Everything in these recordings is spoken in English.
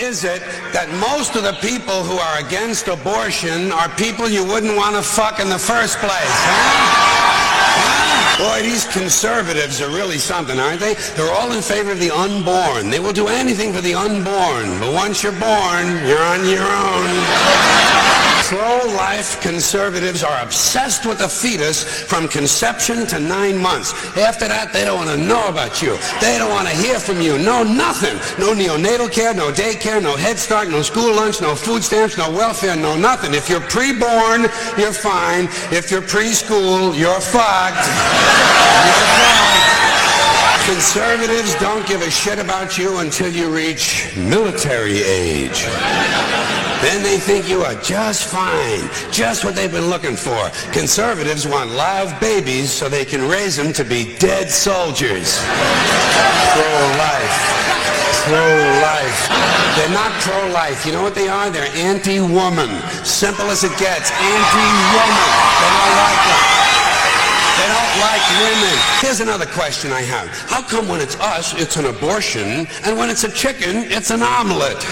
is it that most of the people who are against abortion are people you wouldn't want to fuck in the first place, huh? Boy, these conservatives are really something, aren't they? They're all in favor of the unborn. They will do anything for the unborn. But once you're born, you're on your own. Pro-life conservatives are obsessed with the fetus from conception to nine months. After that, they don't want to know about you. They don't want to hear from you. No nothing. No neonatal care, no daycare, no Head Start, no school lunch, no food stamps, no welfare, no nothing. If you're pre-born, you're fine. If you're preschool, you're fucked. You're fucked. Conservatives don't give a shit about you until you reach military age. Then they think you are just fine, just what they've been looking for. Conservatives want live babies so they can raise them to be dead soldiers. Pro-life. Pro-life. They're not pro-life. You know what they are? They're anti-woman. Simple as it gets. Anti-woman. They don't like them. They don't like women. Here's another question I have. How come when it's us, it's an abortion, and when it's a chicken, it's an omelet?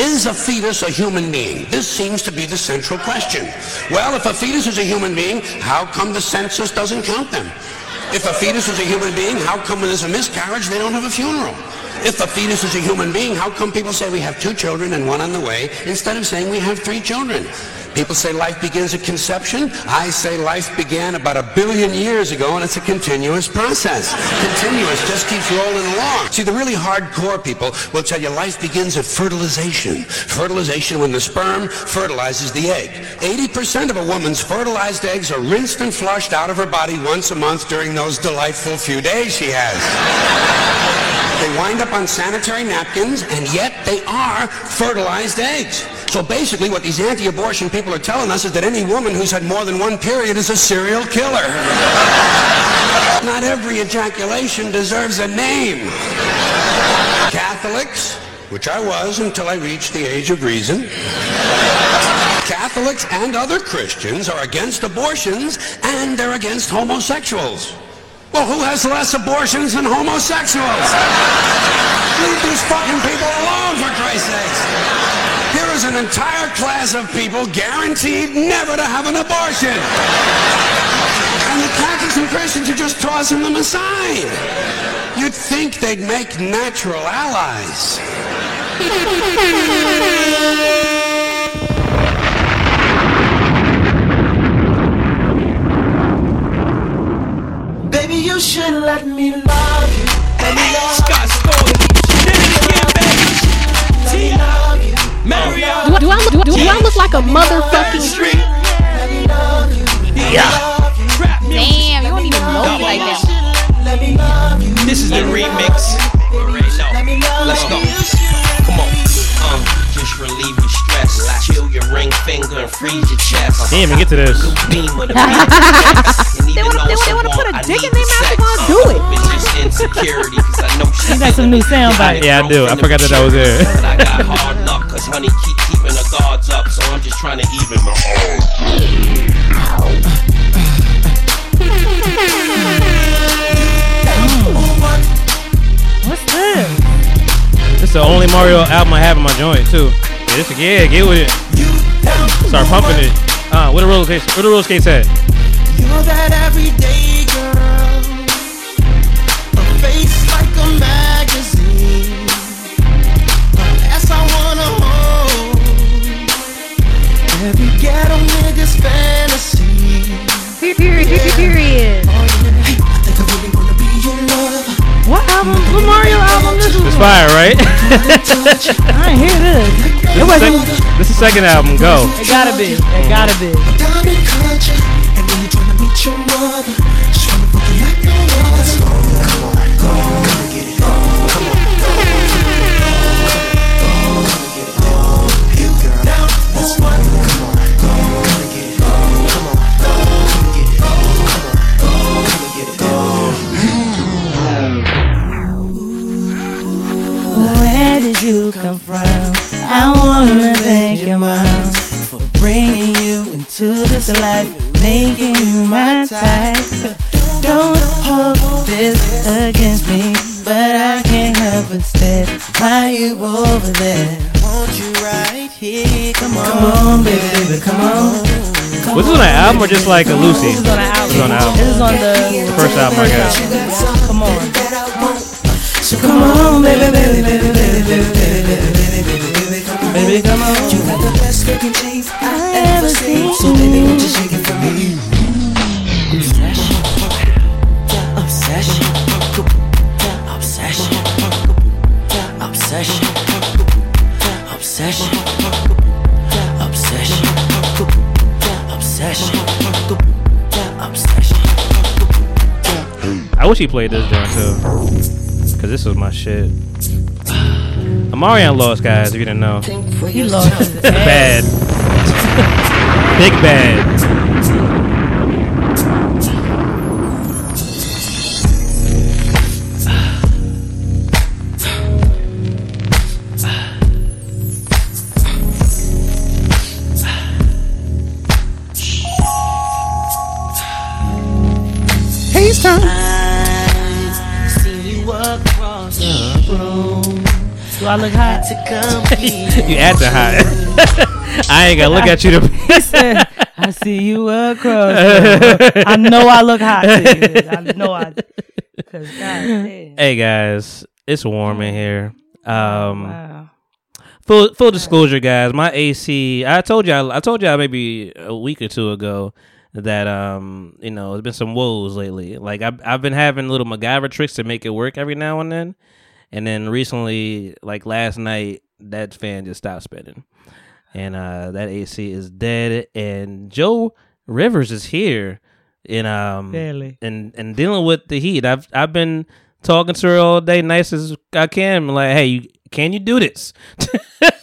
Is a fetus a human being? This seems to be the central question. Well, if a fetus is a human being, how come the census doesn't count them? If a fetus is a human being, how come when there's a miscarriage, they don't have a funeral? If a fetus is a human being, how come people say we have two children and one on the way instead of saying we have three children? People say life begins at conception. I say life began about a billion years ago and it's a continuous process. Continuous, just keeps rolling along. See, the really hardcore people will tell you life begins at fertilization. Fertilization when the sperm fertilizes the egg. 80% of a woman's fertilized eggs are rinsed and flushed out of her body once a month during those delightful few days she has. They wind up on sanitary napkins, and yet they are fertilized eggs. So basically what these anti-abortion people are telling us is that any woman who's had more than one period is a serial killer. Not every ejaculation deserves a name. Catholics, which I was until I reached the age of reason, Catholics and other Christians are against abortions and they're against homosexuals. Well, who has less abortions than homosexuals? Leave these fucking people alone, for Christ's sakes. Here is an entire class of people guaranteed never to have an abortion. And the Catholics and Christians are just tossing them aside. You'd think they'd make natural allies. Baby, you should let me love you. Let me love Scott Mario. Do, do, I look, do, do I look like a motherfucking Street. Yeah. Damn, you don't even know me like that. This is the remix. Let's go. Come on. Um, just relieve your stress. Chill your ring finger and freeze your chest. Didn't get to this. They wanna, they, they wanna put a dick in their mouth, they wanna do it. Insecurity, cause I know You got some new sound bites. Yeah, I do. I forgot that that was there. But I got hard luck, cause honey keep keeping her guards up, so I'm just trying to even the odds. What's this? This is the only Mario album I have in my joint too. Yeah, this, yeah get with it. Start pumping it. Uh, where the roller skates? Where the roller skates at? You're that everyday album? What Mario album this It's fire, right? I ain't hear this. this, is sec- this is second album. Go. It gotta be. It gotta be. This life, making you my type. Don't hold this against me, but I can't help but stare. Why you over there? Want you right here. Come on. Come on, baby, baby, come on. Come Was this on an album or just like a Lucy? This is on the album. This is on album. This is on the First album I got. Come on. So come on, You got the best looking teeth I ever seen. So baby, won't you shake it for me? Obsession. Obsession. Obsession. Obsession. Obsession. Obsession. Obsession. I wish he played this joint too. Cause this was my shit. Omarion lost, guys, if you didn't know. He lost. Bad. Big bad. I look hot? You acting hot. I ain't gonna look at you to. Said, I see you across. I know I look hot to you. I know I. Cause God damn. hey guys, it's warm in here. Um, Wow. full full disclosure, guys. My AC. I told y'all. I told y'all maybe a week or two ago that um, you know, there's been some woes lately. Like I've I've been having little MacGyver tricks to make it work every now and then, and then recently, like last night, that fan just stopped spinning, and uh, that AC is dead. And Jo Rivers is here, and um, Barely. and and dealing with the heat. I've I've been talking to her all day, nice as I can. I'm like, hey, you, can you do this?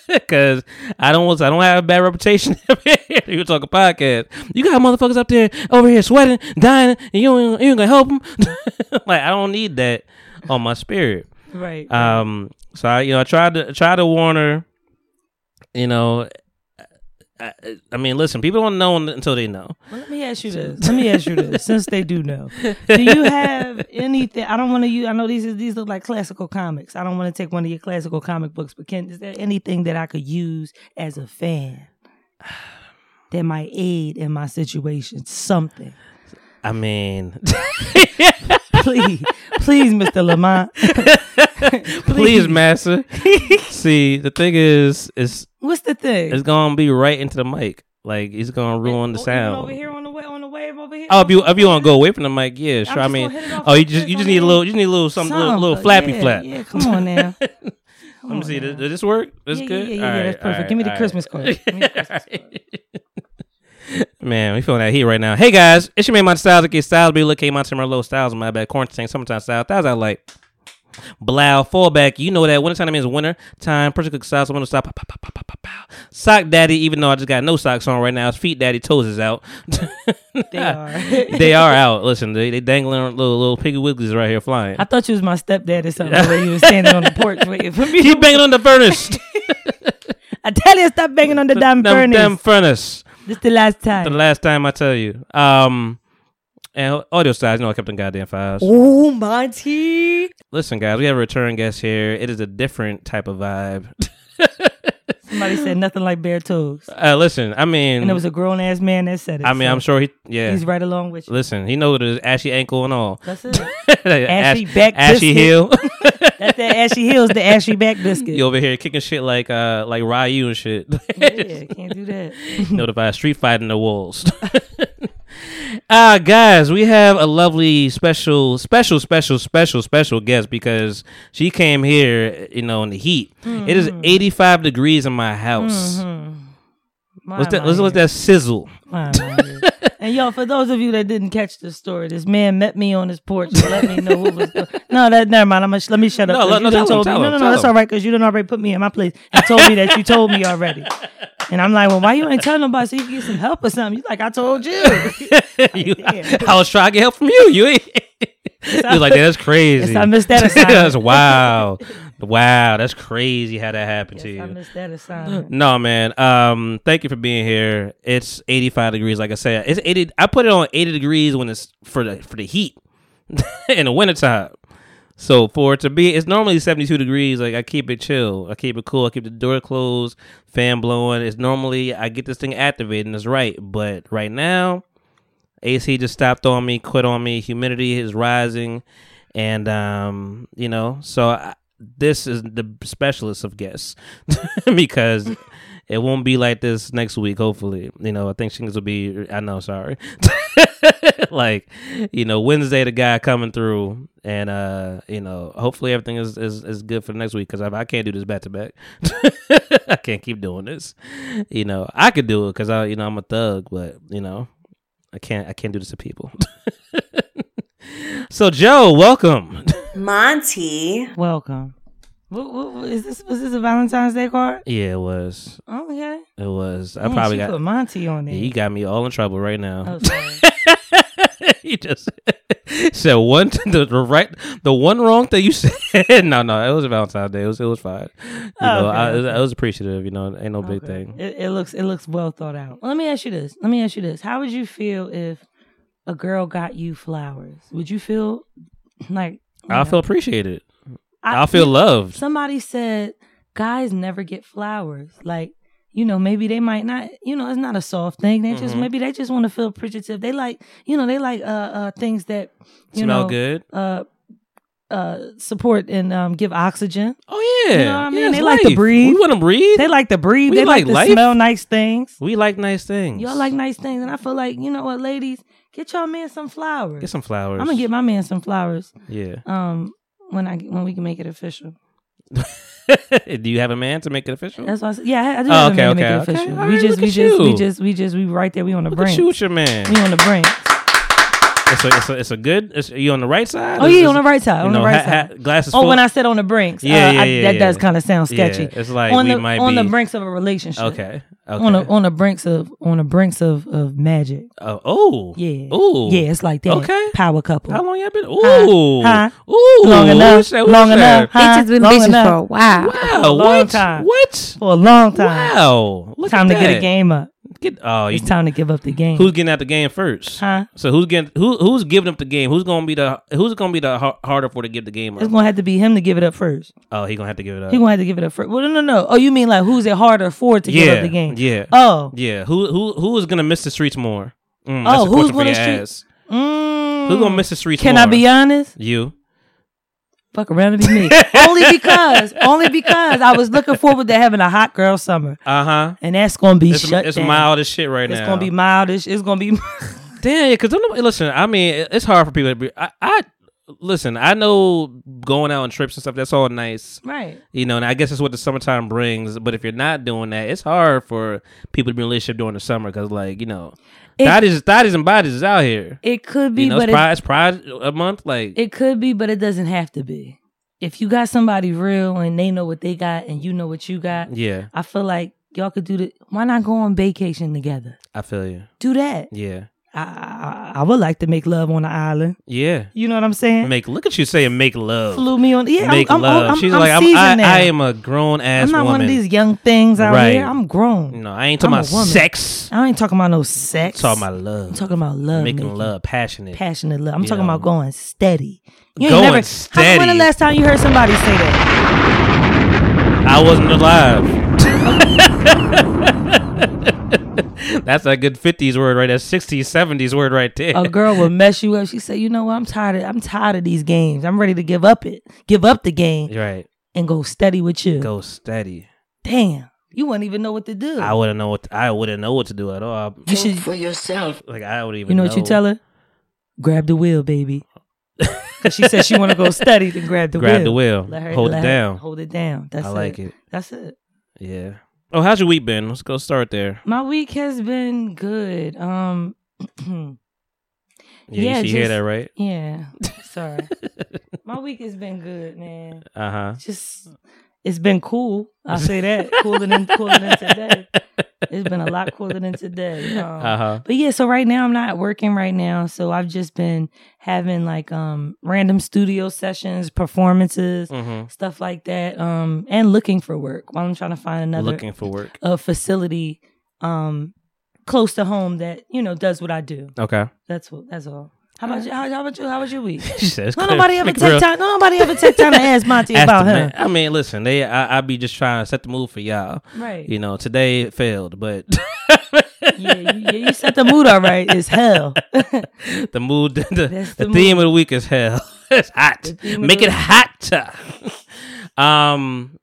Because I don't want, I don't have a bad reputation. you talk a podcast. You got motherfuckers up there over here sweating, dying, and you ain't, you ain't gonna help them. like I don't need that on my spirit. Right. Um, so I, you know, I tried to try to warn her. You know, I, I mean, listen, people don't know until they know. Well, let me ask you this. Let me ask you this. Since they do know, do you have anything? I don't want to use. I know these is these look like classical comics. I don't want to take one of your classical comic books, but can is there anything that I could use as a fan that might aid in my situation? Something, I mean, please, please, Mister Lamont. please, master. See, the thing is, is What's the thing? it's gonna be right into the mic. Like it's gonna ruin the Oh, sound. over here on the way on the wave over here. Oh, if you if you want to go away from the mic, yeah, sure. I mean, gonna hit it off oh, you just you just need a little, you just need a little something, little, little flappy yeah, flap. Yeah, come on now. Let me see. Does, does this work? That's yeah, good. Yeah, yeah, yeah, All that's right, perfect. all Give me the right, Christmas card. Man, we feeling that heat right now. Hey guys, it's your man, my Styles. Okay, Styles, be look, came out my low Styles, my bad. Quarantine, summertime style. Styles, I like. Blow, fallback. You know that winter time means winter time. Person cook styles, winter style. Pow, pow, pow, pow, pow, pow. Sock daddy, even though I just got no socks on right now. His feet daddy toes is out. They are. they are out. Listen, they they dangling little little piggy wigglies right here flying. I thought you was my stepdad or something. way you was standing on the porch waiting for me. Keep banging on the furnace. I tell you, stop banging on the damn Them- furnace. Damn furnace. This the last time. The last time I tell you. Um, and audio styles, you know I kept them goddamn files. oh, Monty. Listen, guys, we have a return guest here. It is a different type of vibe. Somebody said nothing like bare toes. Uh, listen, I mean, And it was a grown ass man that said it. I mean, so I'm sure he, yeah. He's right along with you. Listen, he knows his ashy ankle and all. That's it. ashy back ashy heel. That's that ashy heels, the ashy back biscuit. you over here kicking shit like uh like Ryu and shit. yeah, can't do that. Notified street fighting the walls. Uh guys, we have a lovely special special special special special guest because she came here, you know, in the heat. It is 85 degrees in my house. My What's that? Let's let that sizzle. My mind here. and yo, for those of you that didn't catch the story, this man met me on his porch and let me know what was going. No, that never mind. I'm gonna, let me shut up. No, let- no, done tell him, me. No, no, no, that's him. all right because you didn't already put me in my place. You told me that you told me already. And I'm like, well, why you ain't telling nobody so you can get some help or something? You like, I told you. You- damn. I was trying to get help from you. You ain't. Was like, that's crazy. Yes, I missed that assignment. that's wow. Wow, that's crazy how that happened to Yes, I you. missed that assignment. No, man. Um, thank you for being here. It's 85 degrees, like I said. It's 80. I put it on 80 degrees when it's for the for the heat in the wintertime. So for it to be, it's normally 72 degrees. Like I keep it chill. I keep it cool. I keep the door closed, fan blowing. It's normally I get this thing activated and it's right. But right now, AC just stopped on me, quit on me. Humidity is rising, and um, you know, so I, this is the specialist of guests because it won't be like this next week. Hopefully, you know, I think things will be. I know, sorry. like, you know, Wednesday the guy coming through, and uh, you know, hopefully everything is is, is good for the next week because I, I can't do this back to back. I can't keep doing this. You know, I could do it because I, you know, I'm a thug, but you know, I can't I can't do this to people. so Jo, welcome. Monty. Welcome. What, what, what, is this was this a Valentine's Day card? Yeah, it was. Oh, okay. It was. I Man, probably she got. put Monty on there. Yeah, you got me all in trouble right now. Oh, sorry. you just said one the, the right the one wrong thing you said. no, no, it was Valentine's Day. It was it was fine. You know, Okay, I, okay. I was appreciative. You know, ain't no big thing. It, it looks it looks well thought out. Let me ask you this. Let me ask you this. How would you feel if a girl got you flowers? Would you feel like you I'll know, feel appreciated. I- I'll feel loved. Somebody said guys never get flowers. Like, you know, maybe they might not, you know, it's not a soft thing. They just Mhm. maybe they just want to feel appreciative. They like, you know, they like uh uh things that you Smell know good. uh uh support and um give oxygen. Oh yeah, You know what I mean? Yeah, They like to breathe. We want to breathe. They like to breathe. We they like, like to life. smell nice things. we like nice things. Y'all like nice things, and I feel like you know what, ladies, get y'all man some flowers. Get some flowers. I'm gonna get my man some flowers. Yeah. Um, when I when we can make it official. Do you have a man to make it official? That's why I said, yeah, I- I do Oh, have okay, a man to make okay, it okay. official. All we right, just look we just we just we just we right there. We on the Look brink. with your man. We on the brink. It's a, it's a, it's a good. It's, are you on the right side? Oh Is yeah, on the right side. On know, the right ha- side. ha- glasses Oh, full. when I said on the brinks, Yeah, uh, yeah, I, yeah, that yeah. does kind of sound Yeah, sketchy. it's like on we the might on the be- brinks of a relationship. Okay. Okay. On the on the brinks of on the brinks of of magic. oh. oh. Yeah. Ooh. Yeah, it's like that. Okay. Power couple. How long y'all been? Huh? Ooh. Huh? Ooh. Long enough. What's that- what's long that? enough. Huh? Bitches been long bitches enough. for a while. Wow. Long what? time. What? For a long time. Wow. Look time to get a game up. Get, oh, you, It's time to give up the game. who's getting out the game first? Huh? So who's getting who who's giving up the game? Who's gonna be the who's gonna be the har- harder for to give the game It's gonna have to be him to give it up first. Oh, he gonna have to give it up. He gonna have to give it up first. Well, no, no, no. Oh, you mean like who's it harder for to yeah, give up the game? yeah, Oh. yeah. Who who who is gonna miss the streets more? Mm, Oh, who's gonna street-. Mm. Who's gonna miss the streets more? Can more? I be honest? You. Fuck around and be me. only because, only because I was looking forward to having a hot girl summer, Uh huh. and that's gonna be It's, shut it's down. mild as shit right It's now. It's gonna be mildish. It's gonna be. Damn, because listen, I mean, it's hard for people. To be, I, I listen. I know going out on trips and stuff. That's all nice, right. you know. And I guess that's what the summertime brings. But if you're not doing that, it's hard for people to be in a relationship during the summer because, like, you know, It- thotties, thotties, and bodies is out here. It could be, You know, but it's it, pride, it's pride a month. Like, it could be, but it doesn't have to be. If you got somebody real and they know what they got and you know what you got, yeah, I feel like y'all could do the. Why not go on vacation together? I feel you. Do that. Yeah, I, I I would like to make love on the island. yeah. You know what I'm saying? Make look at you saying make love. Flew me on. Yeah, make I'm, I'm. I'm, She's like, I'm, I. I am a grown ass I'm not woman. one of these young things out Right. here. I'm grown. No, I ain't talking about sex. I ain't talking about no sex. I'm talking about love. I'm talking about love. making Nikki. love passionate. passionate love. I'm You talking know. about going steady. You Going never, How, steady. when the last time you heard somebody say that? I wasn't alive. That's a good 50s word right there. 60s, 70s word right there. A girl will mess you up. She said, "You know what? I'm tired. Of, I'm tired of these games. I'm ready to give up it. Give up the game right. and go steady with you." Go steady. Damn, you wouldn't even know what to do. I wouldn't know what I wouldn't know what to do at all. you should. for yourself. Like I would even You know what you tell her? Grab the wheel, baby. 'Cause she said she want to go study, Then grab the Grab wheel. the wheel. Let her Hold let it her down. Hold it down. That's I like it. That's it. Yeah. Oh, how's your week been? Let's go start there. My week has been good. Um, Yeah, Yeah, you should hear just- that, right? yeah. Sorry. My week has been good, man. Uh huh. Just it's been cool. I'll say that. cooler than cooler than today. It's been a lot cooler than today. Um, Uh huh. But yeah, so right now I'm not working right now. So I've just been having like um random studio sessions, performances, Mm-hmm. stuff like that. Um and looking for work while I'm trying to find another Looking for work. a facility um close to home that, you know, does what I do. Okay. That's what that's all. How about you? How, how about you? How was your week? She says, No nobody ever make it real. take time. No nobody ever take time to ask Monty Ask about him. I mean, listen, they I, I be just trying to set the mood for y'all. Right. You know, today it failed, but Yeah, you, yeah, you set the mood all right. It's hell. the mood, the, the, the the theme of the week is hell. it's hot. Make it hot. um,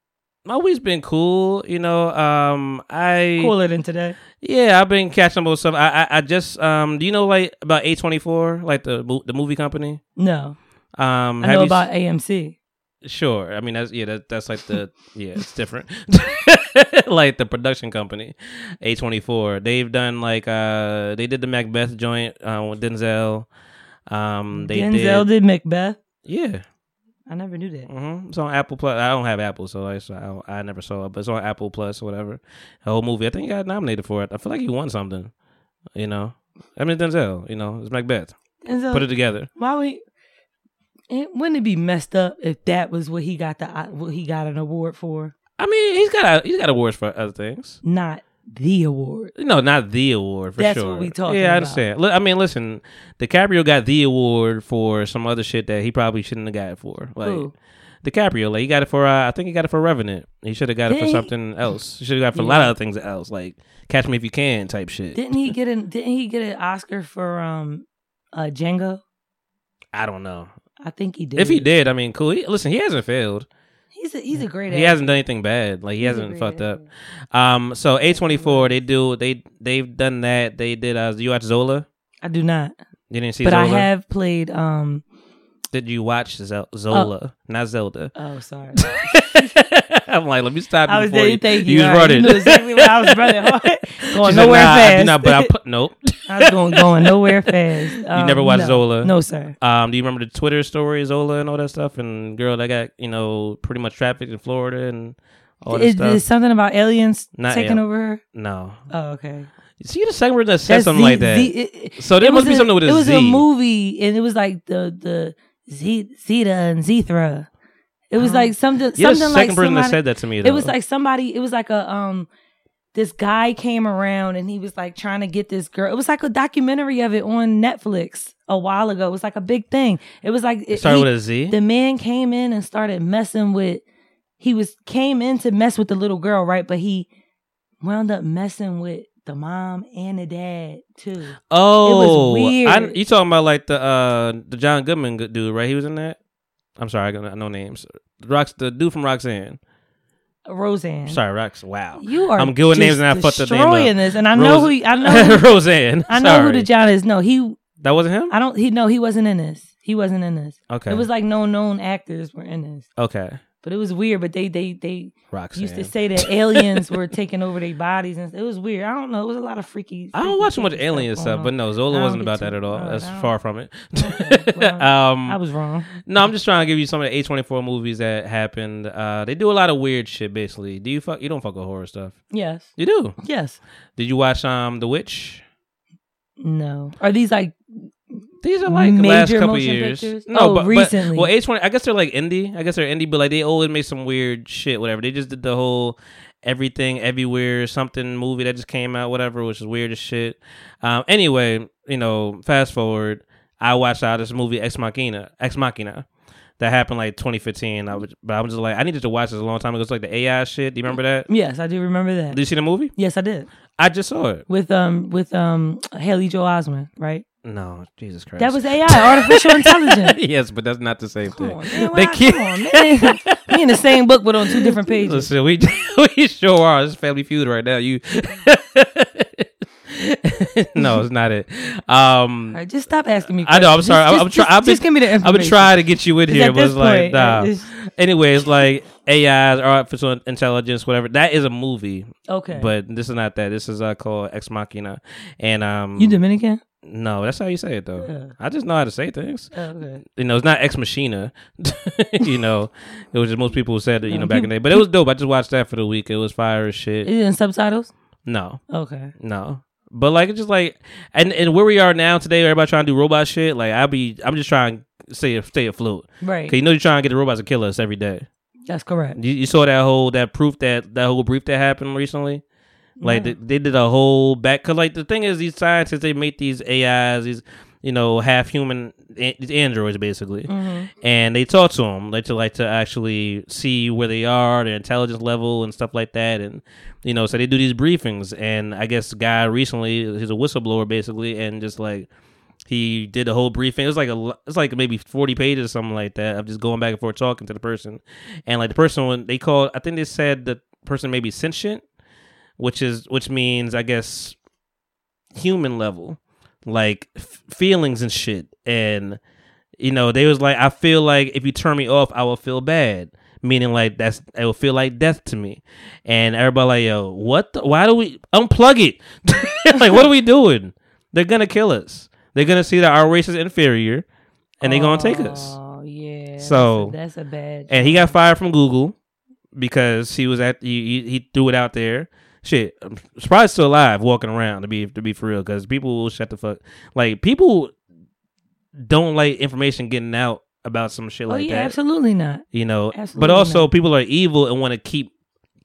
week's been cool. You know, um, I Cooler than today. yeah, I've been catching up with stuff. I, I I just um, do you know like about A twenty four, like the the movie company? No, Um, I know you about AMC. Sure. I mean, that's yeah. That, that's like the yeah. It's different. like the production company, A twenty four. They've done like uh they did the Macbeth joint uh, with Denzel. Um, they Denzel did, did Macbeth. yeah. I never knew that. Mm-hmm. It's on Apple Plus. I don't have Apple, so I so I, I never saw it. But it's on Apple Plus or whatever. The whole movie. I think he got nominated for it. I feel like he won something. You know. I mean Denzel. You know, it's Macbeth. Denzel, Put it together. why would? It, wouldn't it be messed up if that was what he got the what he got an award for? I mean, he's got a, he's got awards for other things. Not the award. No, not the award for That's sure. what we talking Yeah, I understand. Li- I mean, listen, DiCaprio got the award for some other shit that he probably shouldn't have got it for. Like Who? DiCaprio, like he got it for. Uh, I think he got it for Revenant. He should have got it for Did he? something else. He should have got it for a lot of other things else, like Catch Me If You Can type shit. Didn't he get an Didn't he get an Oscar for um, uh, Django? I don't know I think he did. if he did. I mean, cool. He, listen, he hasn't failed. He's a, he's a great. He actor. hasn't done anything bad. Like he He's hasn't fucked up. Um, so A twenty four, they do they they've done that. They did. Uh, you watch Zola? I do not, You didn't see but Zola? I have played. Um. Did you watch Zola, not Zelda? Oh, sorry. I'm like, let me stop you I was there. you, Thank you. you was running. Exactly I was running. Going said, nowhere nah, I fast. not, but I put nope. I was going going nowhere fast. You never watched no. Zola? No, sir. Um, do you remember the Twitter story Zola and all that stuff, and girl that got you know pretty much trafficked in Florida and all that Is, stuff? is something about aliens Not taking al- over her? no, Oh, okay. see the second word that said That's something Z- like that. Z- it- so there must was be something with a It was Z. a movie, and it was like the the Z Zeta and Zethra. It was like something You're the something second like person that somebody- said that to me. It was like somebody. It was like a um. This guy came around and he was like trying to get this girl. It was like a documentary of it on Netflix a while ago. It was like a big thing. It was like it started he- with a Z. the man came in and started messing with he was came in to mess with the little girl right but he wound up messing with the mom and the dad too oh, it was weird. I, you talking about like the uh the John Goodman dude, right? He was in that. I'm sorry, I got know names. Rocks, the dude from Roxanne. roseanne Sorry, Rox. Wow, you are I'm good with names and I fucked the name destroying up. this and i know Rose- who i know who, Roseanne. i know who the john is no he That wasn't him. i don't he no he wasn't in this he wasn't in this Okay. it was like no known actors were in this okay. But it was weird but they they they Roxanne. used to say that aliens were taking over their bodies and it was weird i don't know it was a lot of freaky I don't watch much alien stuff, but no, Zola wasn't about that at all. uh, That's far from it. Okay, well, um, I was wrong. no, I'm just trying to give you some of the A24 movies that happened. Uh, they do a lot of weird shit. Basically, do you fuck? You don't fuck with horror stuff. Yes. You do. Yes. Did you watch um The Witch? No. Are these like These are like the last Major couple years. pictures? No, Oh, but, but- recently. well, H twenty, I guess they're like indie. I guess they're indie, but like they always make some weird shit. Whatever. They just did the whole everything everywhere something movie that just came out. Whatever, which is weird as shit. Um. Anyway, you know, fast forward. I watched out this movie Ex Machina. Ex Machina. That happened like 2015. I was, but I was just like, I needed to watch this a long time ago. It's like the AI shit. Do you remember that? Yes, I do remember that. Did you see the movie? yes, I did. I just saw it. With um with um Haley Joel Osment, right? No, Jesus Christ. That was AI, artificial intelligence. yes, but that's not the same Come thing. on, man. They keep- Come on, man. we in the same book but on two different pages. Listen, we we sure are. It's Family Feud right now. You. no, it's not it. Um, right, just stop asking me. I know. I'm sorry. Just, I'm, I'm just, trying. I've just, just give me the I've information. been trying to get you in here, but it's like, point, nah. it's- Anyway, it's like AIs, artificial intelligence, whatever. That is a movie, Okay, but this is not that. This is uh, called Ex Machina, and um, you Dominican? No, that's how you say it though. Yeah. I just know how to say things. Oh, okay. You know, it's not Ex Machina. you know, it was just most people who said it. You know, back in the day, but it was dope. I just watched that for the week. It was fire as shit. Is it in subtitles? No, Okay. no. But like it's just like and and where we are now today, everybody trying to do robot shit. Like I'll be, I'm just trying to stay stay afloat. Right. Cause you know you're trying to get the robots to kill us every day. That's correct. You, you saw that whole that proof that that whole brief that happened recently. Like Yeah. they, they did a whole back. Cause like the thing is, these scientists they make these AIs, these you know, half human a- androids basically, Mm-hmm. and they talk to them like to like to actually see where they are, their intelligence level, and stuff like that, and you know, so they do these briefings. And I guess the guy recently, he's a whistleblower basically, and just like he did a whole briefing. It was like a, it's like maybe forty pages or something like that of just going back and forth talking to the person, and like the person when they called, I think they said the person may be sentient, which is which means I guess human level, like f- feelings and shit, and you know they was like, I feel like if you turn me off, I will feel bad. Meaning like that's it will feel like death to me, and everybody like yo, what? The, why do we unplug it? like what are we doing? They're gonna kill us. They're gonna see that our race is inferior, and they're gonna take us. Oh yeah. So- that's a, that's a bad. And he got fired from Google because he was at he, he, he threw it out there. Shit, I'm surprised still alive, walking around to be to be for real. Because people will shut the fuck. Like people don't like information getting out about some shit oh like yeah, that. absolutely not. You know, but also not. people are evil and want to keep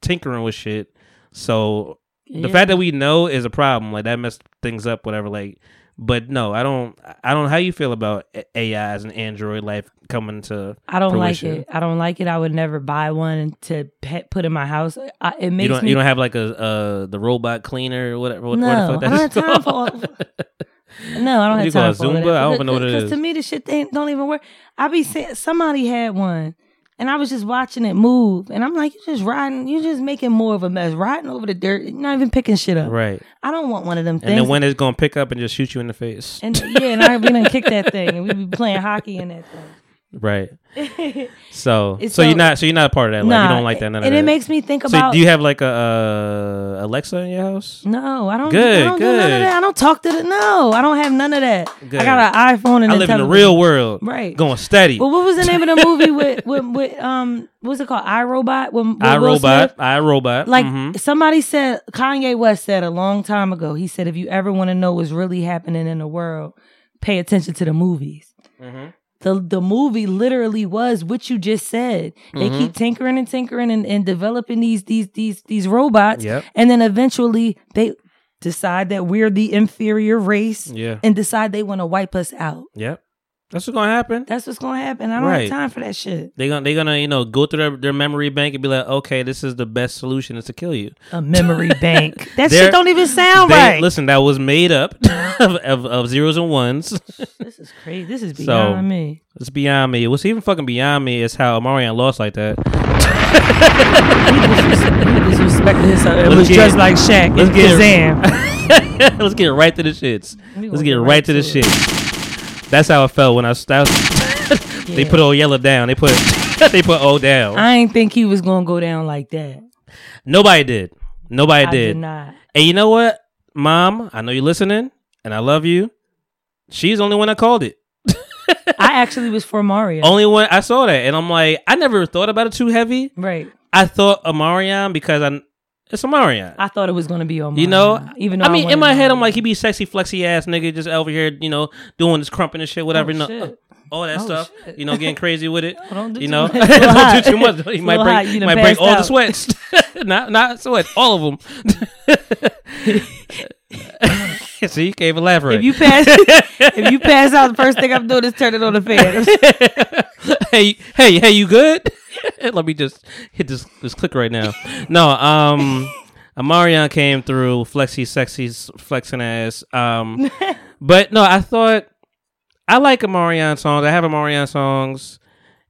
tinkering with shit. So the fact that we know is a problem. Like that messed things up, whatever. Like, but no, I don't. I don't. How you feel about A- AIs and Android life coming to? I don't fruition? like it. I don't like it. I would never buy one to pet, put in my house. I, it makes You don't. me You don't have like a uh the robot cleaner or whatever. What, no. what I don't have is time for. All, no, I don't What have time for Zumba? that. I don't even know what it is. to me, the shit they don't even work. I be saying somebody had one, and I was just watching it move, and I'm like, you're just riding, you're just making more of a mess, riding over the dirt, you're not even picking shit up. right. I don't want one of them things. And things. then when it's gonna pick up and just shoot you in the face. And yeah, and I we done kick that thing, and we be playing hockey in that right. So so so- you're not so you're not a part of that. Like you don't like that. None and it that. makes me think So about. do you have like a uh, Alexa in your house? no, I don't. Good, I don't do none good. of that. I don't talk to the. No, I don't have none of that. Good. I got an iPhone and I live in the real world. Right. Going steady. Well, what was the name of the movie with with, with um what's it called? iRobot. With, with I Will robot. Smith? I robot. Like Mhm. somebody said, Kanye West said a long time ago. He said, if you ever want to know what's really happening in the world, pay attention to the movies. Mm-hmm. The the movie literally was what you just said. They Mm-hmm. keep tinkering and tinkering and, and developing these these these these robots, Yep. and then eventually they decide that we're the inferior race, Yeah. and decide they want to wipe us out. Yep. That's what's gonna happen. That's what's gonna happen. I don't Right. have time for that shit. They gonna they gonna you know go through their, their memory bank and be like, okay, this is the best solution is to kill you. A memory bank. That shit don't even sound They- right. Listen, that was made up of, of, of zeros and ones. This is crazy. This is So- beyond me. it's beyond me. What's even fucking beyond me is how Omarion lost like that. He disrespected his son. It Let's was get- just like Shaq let's and get it. Kazam. Let's get right to the shits. Let's gonna get right to the it. shit. That's how it felt when I. That was, They put Old Yeller down. They put they put O down. I ain't think he was gonna go down like that. Nobody did. Nobody I did. did not. And you know what, Mom? I know you're listening, and I love you. She's the only one I called it. I actually was for Mario. Only one I saw that, and I'm like, I never thought about it too heavy. Right. I thought Omarion because I it's Omarion. I thought it was gonna be on. You know, even though I mean, in my head, I'm like, he be sexy, flexy ass nigga, just over here, you know, doing this crumping and shit, whatever. Oh, you know, shit. Uh, all that Oh, stuff. shit. You know, getting crazy with it. don't do you know, much. It's a little don't hot. do too much. You might break. You might break all the sweats. not not sweats, all of them. See, you can't even laugh right. if you pass, if you pass out, the first thing I'm doing is turn it on the fan. hey, hey, hey, you good? Let me just hit this this click right now. No, um, Omarion came through, flexy, sexy, flexing ass. Um, but no, I thought I like Omarion songs. I have Omarion songs,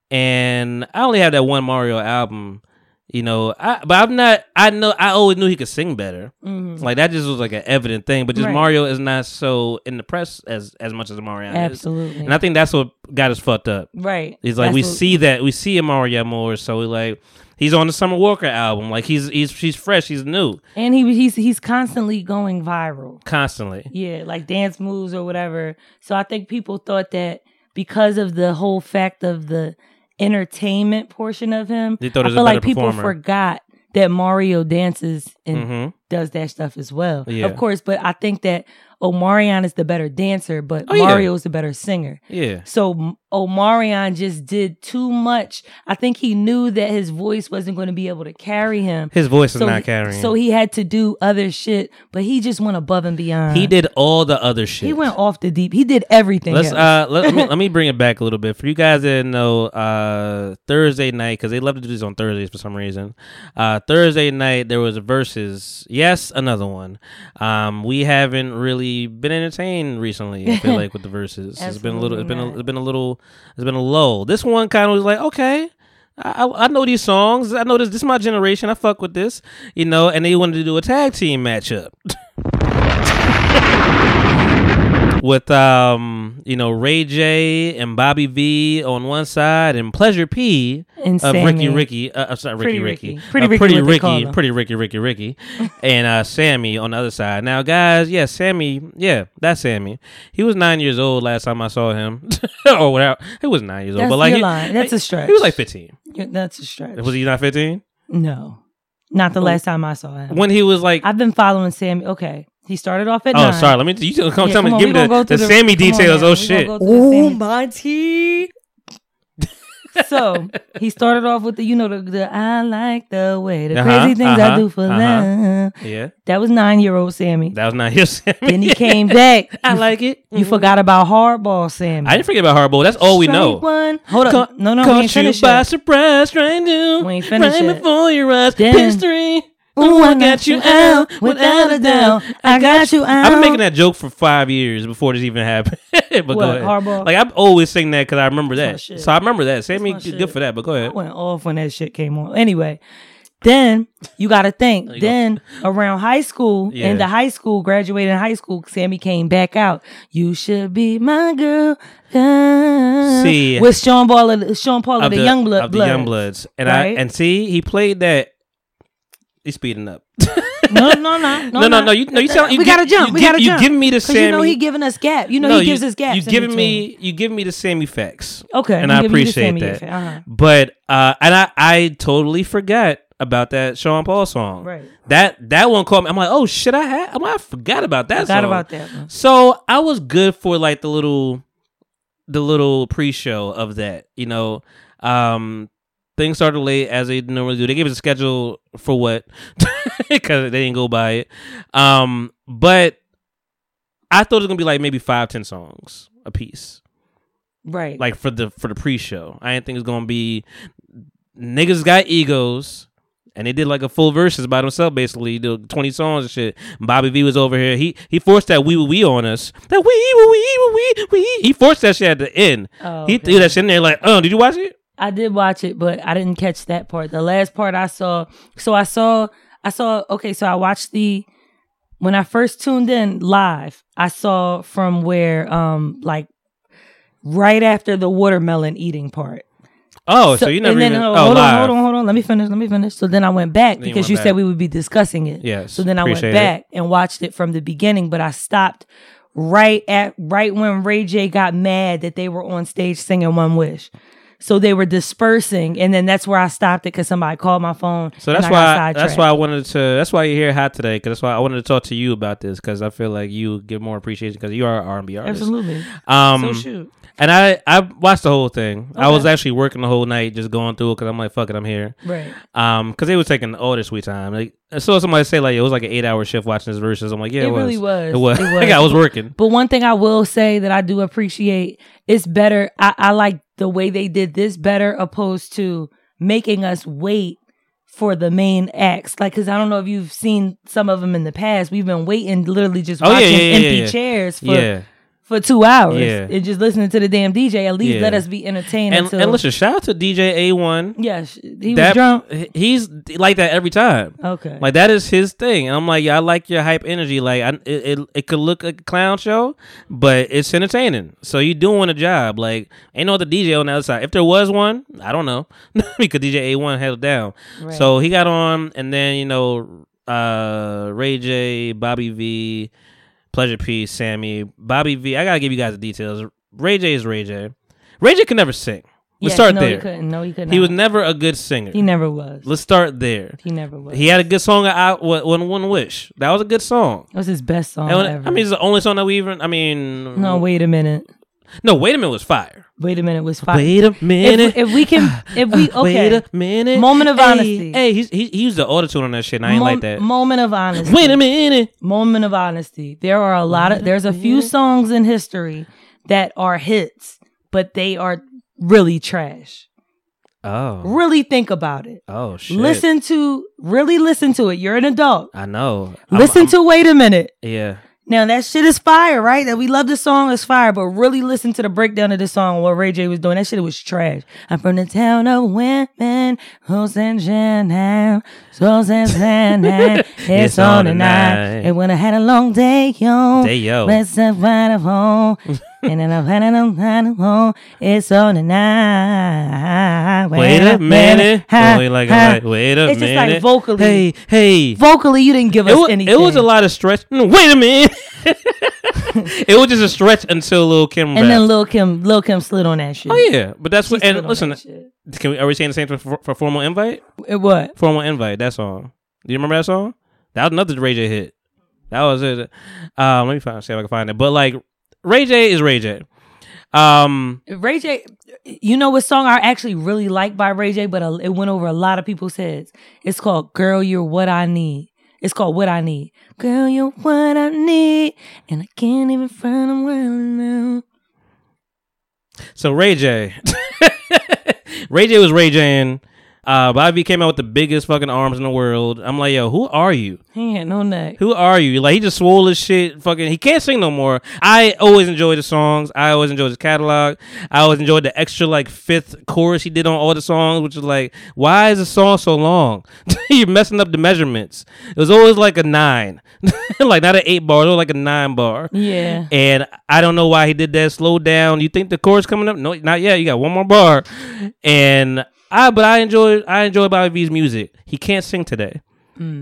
and I only have that one Mario album. You know, I, but I'm not. I know. I always knew he could sing better. Mm-hmm. Like that just was like an evident thing. But just Right. Mario is not so in the press as as much as Mario is. Absolutely. And I think that's what got us fucked up. right. He's like we see that we see Mario more, so we like he's on the Summer Walker album. Like he's he's she's fresh, he's new and he he's he's constantly going viral. constantly. Yeah, like dance moves or whatever. So I think people thought that because of the whole fact of the entertainment portion of him, They thought he I feel like people performer. forgot that Mario dances and Mhm. does that stuff as well. Yeah. Of course, but I think that Omarion is the better dancer, but Oh, yeah. Mario is the better singer. Yeah. So Omarion just did too much. I think he knew that his voice wasn't going to be able to carry him. His voice is so, not carrying. So he had to do other shit, but he just went above and beyond. he did all the other shit. He went off the deep. He did everything. Let's uh let, let me let me bring it back a little bit for you guys that know. Uh, Thursday night because they love to do this on Thursdays for some reason. Uh, Thursday night there was verses. Yes, another one. Um, we haven't really been entertained recently. I feel like with the verses, it's been a little. It's been a, it's been a little. It's been a lull. This one kind of was like okay. I, I I know these songs. I know this. This is my generation. I fuck with this, you know. And they wanted to do a tag team matchup. with um you know Ray J and Bobby V on one side and Pleasure P And of Ricky Ricky uh, uh, sorry Ricky Ricky. Pretty uh, Ricky, Pretty Ricky. Pretty Ricky Ricky Ricky and uh Sammy on the other side. Now guys, yeah, Sammy, yeah, that's Sammy. He was nine years old last time I saw him, or whatever. He was nine years old, That's but like he-. That's a stretch. He was like fifteen. That's a stretch. Was he not fifteen? no, not the last time I saw him. When he was like I've been following Sammy. Okay, he started off at Oh, nine. sorry. Let me. You tell- come Yeah, tell me. on, Give me gonna the, go the through Sammy come on details. Oh shit. go Oh, Sammy- Monty. so he started off with the, you know, the, the I like the way the Uh-huh, crazy things uh-huh, I do for uh-huh. love. Yeah, That was nine year old Sammy. that was not his. Sammy. then he came back. I You- like it. You forgot about hardball Sammy. I didn't forget about Hardball. That's all we Straight know. One. Hold up. Caught- no, no, we caught ain't finished you by yet. surprise, trying to We ain't finished right yet. before your eyes. Then- History. Ooh, I got you out without a doubt. I got you out. I've been making that joke for five years before this even happened. but go ahead. Hardball? Like I'm always saying that because I remember that. So I remember that. Sammy, good shit. for that. But go ahead. I went off when that shit came on. Anyway, then you got to think. you Then around high school, Yeah. in the high school, graduating high school, Sammy came back out. You should be my girl. girl," See. with Sean Paul, of the, Sean Paul of, the, young blood, of the young bloods, and Right? I and see he played that. He's speeding up. No, no, no, no, No, no, no, you- no, you sound- you we gi- gotta jump. you we give- gotta you jump. give me the 'Cause You know he giving us gap. You know no, he gives you, us gaps. You giving me you give me the Sammy facts. okay, and I giving you appreciate that. Uh-huh. But uh, and I I totally forgot about that Sean Paul song. Right. That that one caught me. I'm like, oh shit, I had. I'm like, I forgot about that. Forgot song. about that one. So I was good for like the little, the little pre-show of that. You know, um, things started late as they normally do. They gave us a schedule for what because they didn't go by it. Um, but I thought it was gonna be like maybe five, ten songs a piece, Right. like for the for the pre-show. I didn't think it was gonna be niggas got egos. And they did like a full verses by themselves, basically, He did twenty songs and shit. Bobby V was over here. He he forced that wee wee on us. That wee wee wee wee wee. He forced that shit at the end. Oh, He okay. threw that shit in there like, oh, did you watch it? I did watch it, but I didn't catch that part. The last part I saw, so I saw, I saw. Okay, so I watched the when I first tuned in live. I saw from where, um, like right after the watermelon eating part. Oh, so, you never and then, even hold, oh hold live. on, hold on, hold on. Let me finish. Let me finish. So then I went back Then because went you back. said we would be discussing it. Yes, So then I went appreciate it. back and watched it from the beginning, but I stopped right at right when Ray J got mad that they were on stage singing One Wish. So they were dispersing, and then that's where I stopped it because somebody called my phone. So that's I why that's why I wanted to that's why you're here hot today because that's why I wanted to talk to you about this because I feel like you give more appreciation because you are an R&B artist. absolutely. Um, so shoot. and I I watched the whole thing. I was actually working the whole night just going through it because I'm like fuck it I'm here. Right. Um, because they was taking all their sweet time. Like I saw somebody say like it was like an eight hour shift watching this verses. I'm like yeah, it, It really was. It was. It was. Like, I was working. But one thing I will say that I do appreciate it's better. I, I like the way they did this better opposed to making us wait for the main acts. Like, cause I don't know if you've seen some of them in the past. We've been waiting, literally just Oh, watching yeah, yeah, empty yeah. chairs for. For two hours Yeah. and just listening to the damn DJ. At least Yeah. let us be entertained. And until, and listen, shout out to DJ A1. yeah, he was That drunk. he's like that every time. Okay, Like that is his thing, and I'm like, yeah, I like your hype energy. Like, I, it, it it could look like a clown show, but it's entertaining. So you doing a job. Like, ain't no other DJ on the other side. If there was one, I don't know, because DJ A1 held it down. Right. So he got on, and then you know, uh, Ray J, Bobby V, Pleasure P, Sammy, Bobby V. I gotta give you guys the details. Ray J is Ray J. Ray J could never sing. Let's Yes, start no, there. He couldn't. No, he couldn't. He was never a good singer. He never was. Let's start there. He never was. He had a good song out one one wish. That was a good song. That was his best song And ever. I mean, it's the only song that we even. I mean, no, wait a minute. No. Wait a minute, was fire. Wait a minute. Was fire. Wait a minute. If, if we can, if we okay. Wait a minute. Moment of Hey, honesty. Hey, he's, he, he used the auto tune on that shit. And I ain't Mom- like that. Moment of honesty. Wait a minute. Moment of honesty. There are a lot of. There's a few songs in history that are hits, but they are really trash. Oh. Really think about it. Oh shit. Listen to. Really listen to it. You're an adult. I know. I'm- Listen I'm- to. Wait a minute. Yeah. Now that shit is fire, right? That we love the song is fire, but really listen to the breakdown of the song. What Ray J was doing, that shit was trash. I'm from the town of women, who's in Shannon, who's in Shannon. It's on tonight. And when I had a long day, yo, Day, yo. let's have right at home. and then a long time home. It's on tonight. Wait a minute. Ha, Wait, like, ha. like, wait a It's just minute. like vocally. Hey, hey. Vocally, you didn't give It us was, anything. it was a lot of stretch. Wait a minute. it was just a stretch until Lil Kim And then rapped. Lil Kim, Lil Kim slid on that shit. Oh yeah, but that's She what. And listen, can we are we saying the same thing for, for formal invite? It what? Formal invite. That song. Do you remember that song? That was another Ray J hit. That was it. Um, let me find see if I can find it. But like Ray J is Ray J. Um, Ray J, you know what song I actually really like by Ray J, but it went over a lot of people's heads. It's called "Girl, You're What I Need." It's called "What I Need." Girl, you're what I need, and I can't even find them well now. so Ray J, Ray J was Ray J, uh, Bobby came out with the biggest fucking arms in the world. I'm like, yo, who are you? He ain't no neck. Who are you? Like he just swole his shit. Fucking, he can't sing no more. I always enjoyed the songs. I always enjoyed his catalog. I always enjoyed the extra like fifth chorus he did on all the songs, which is like, why is the song so long? You're messing up the measurements. It was always like a nine, like not an eight bar. It was like a nine bar. Yeah. And I don't know why he did that. Slow down. You think the chorus coming up? No, not yet. You got one more bar. And I, but I enjoy, I enjoy Bobby V's music. He can't sing today,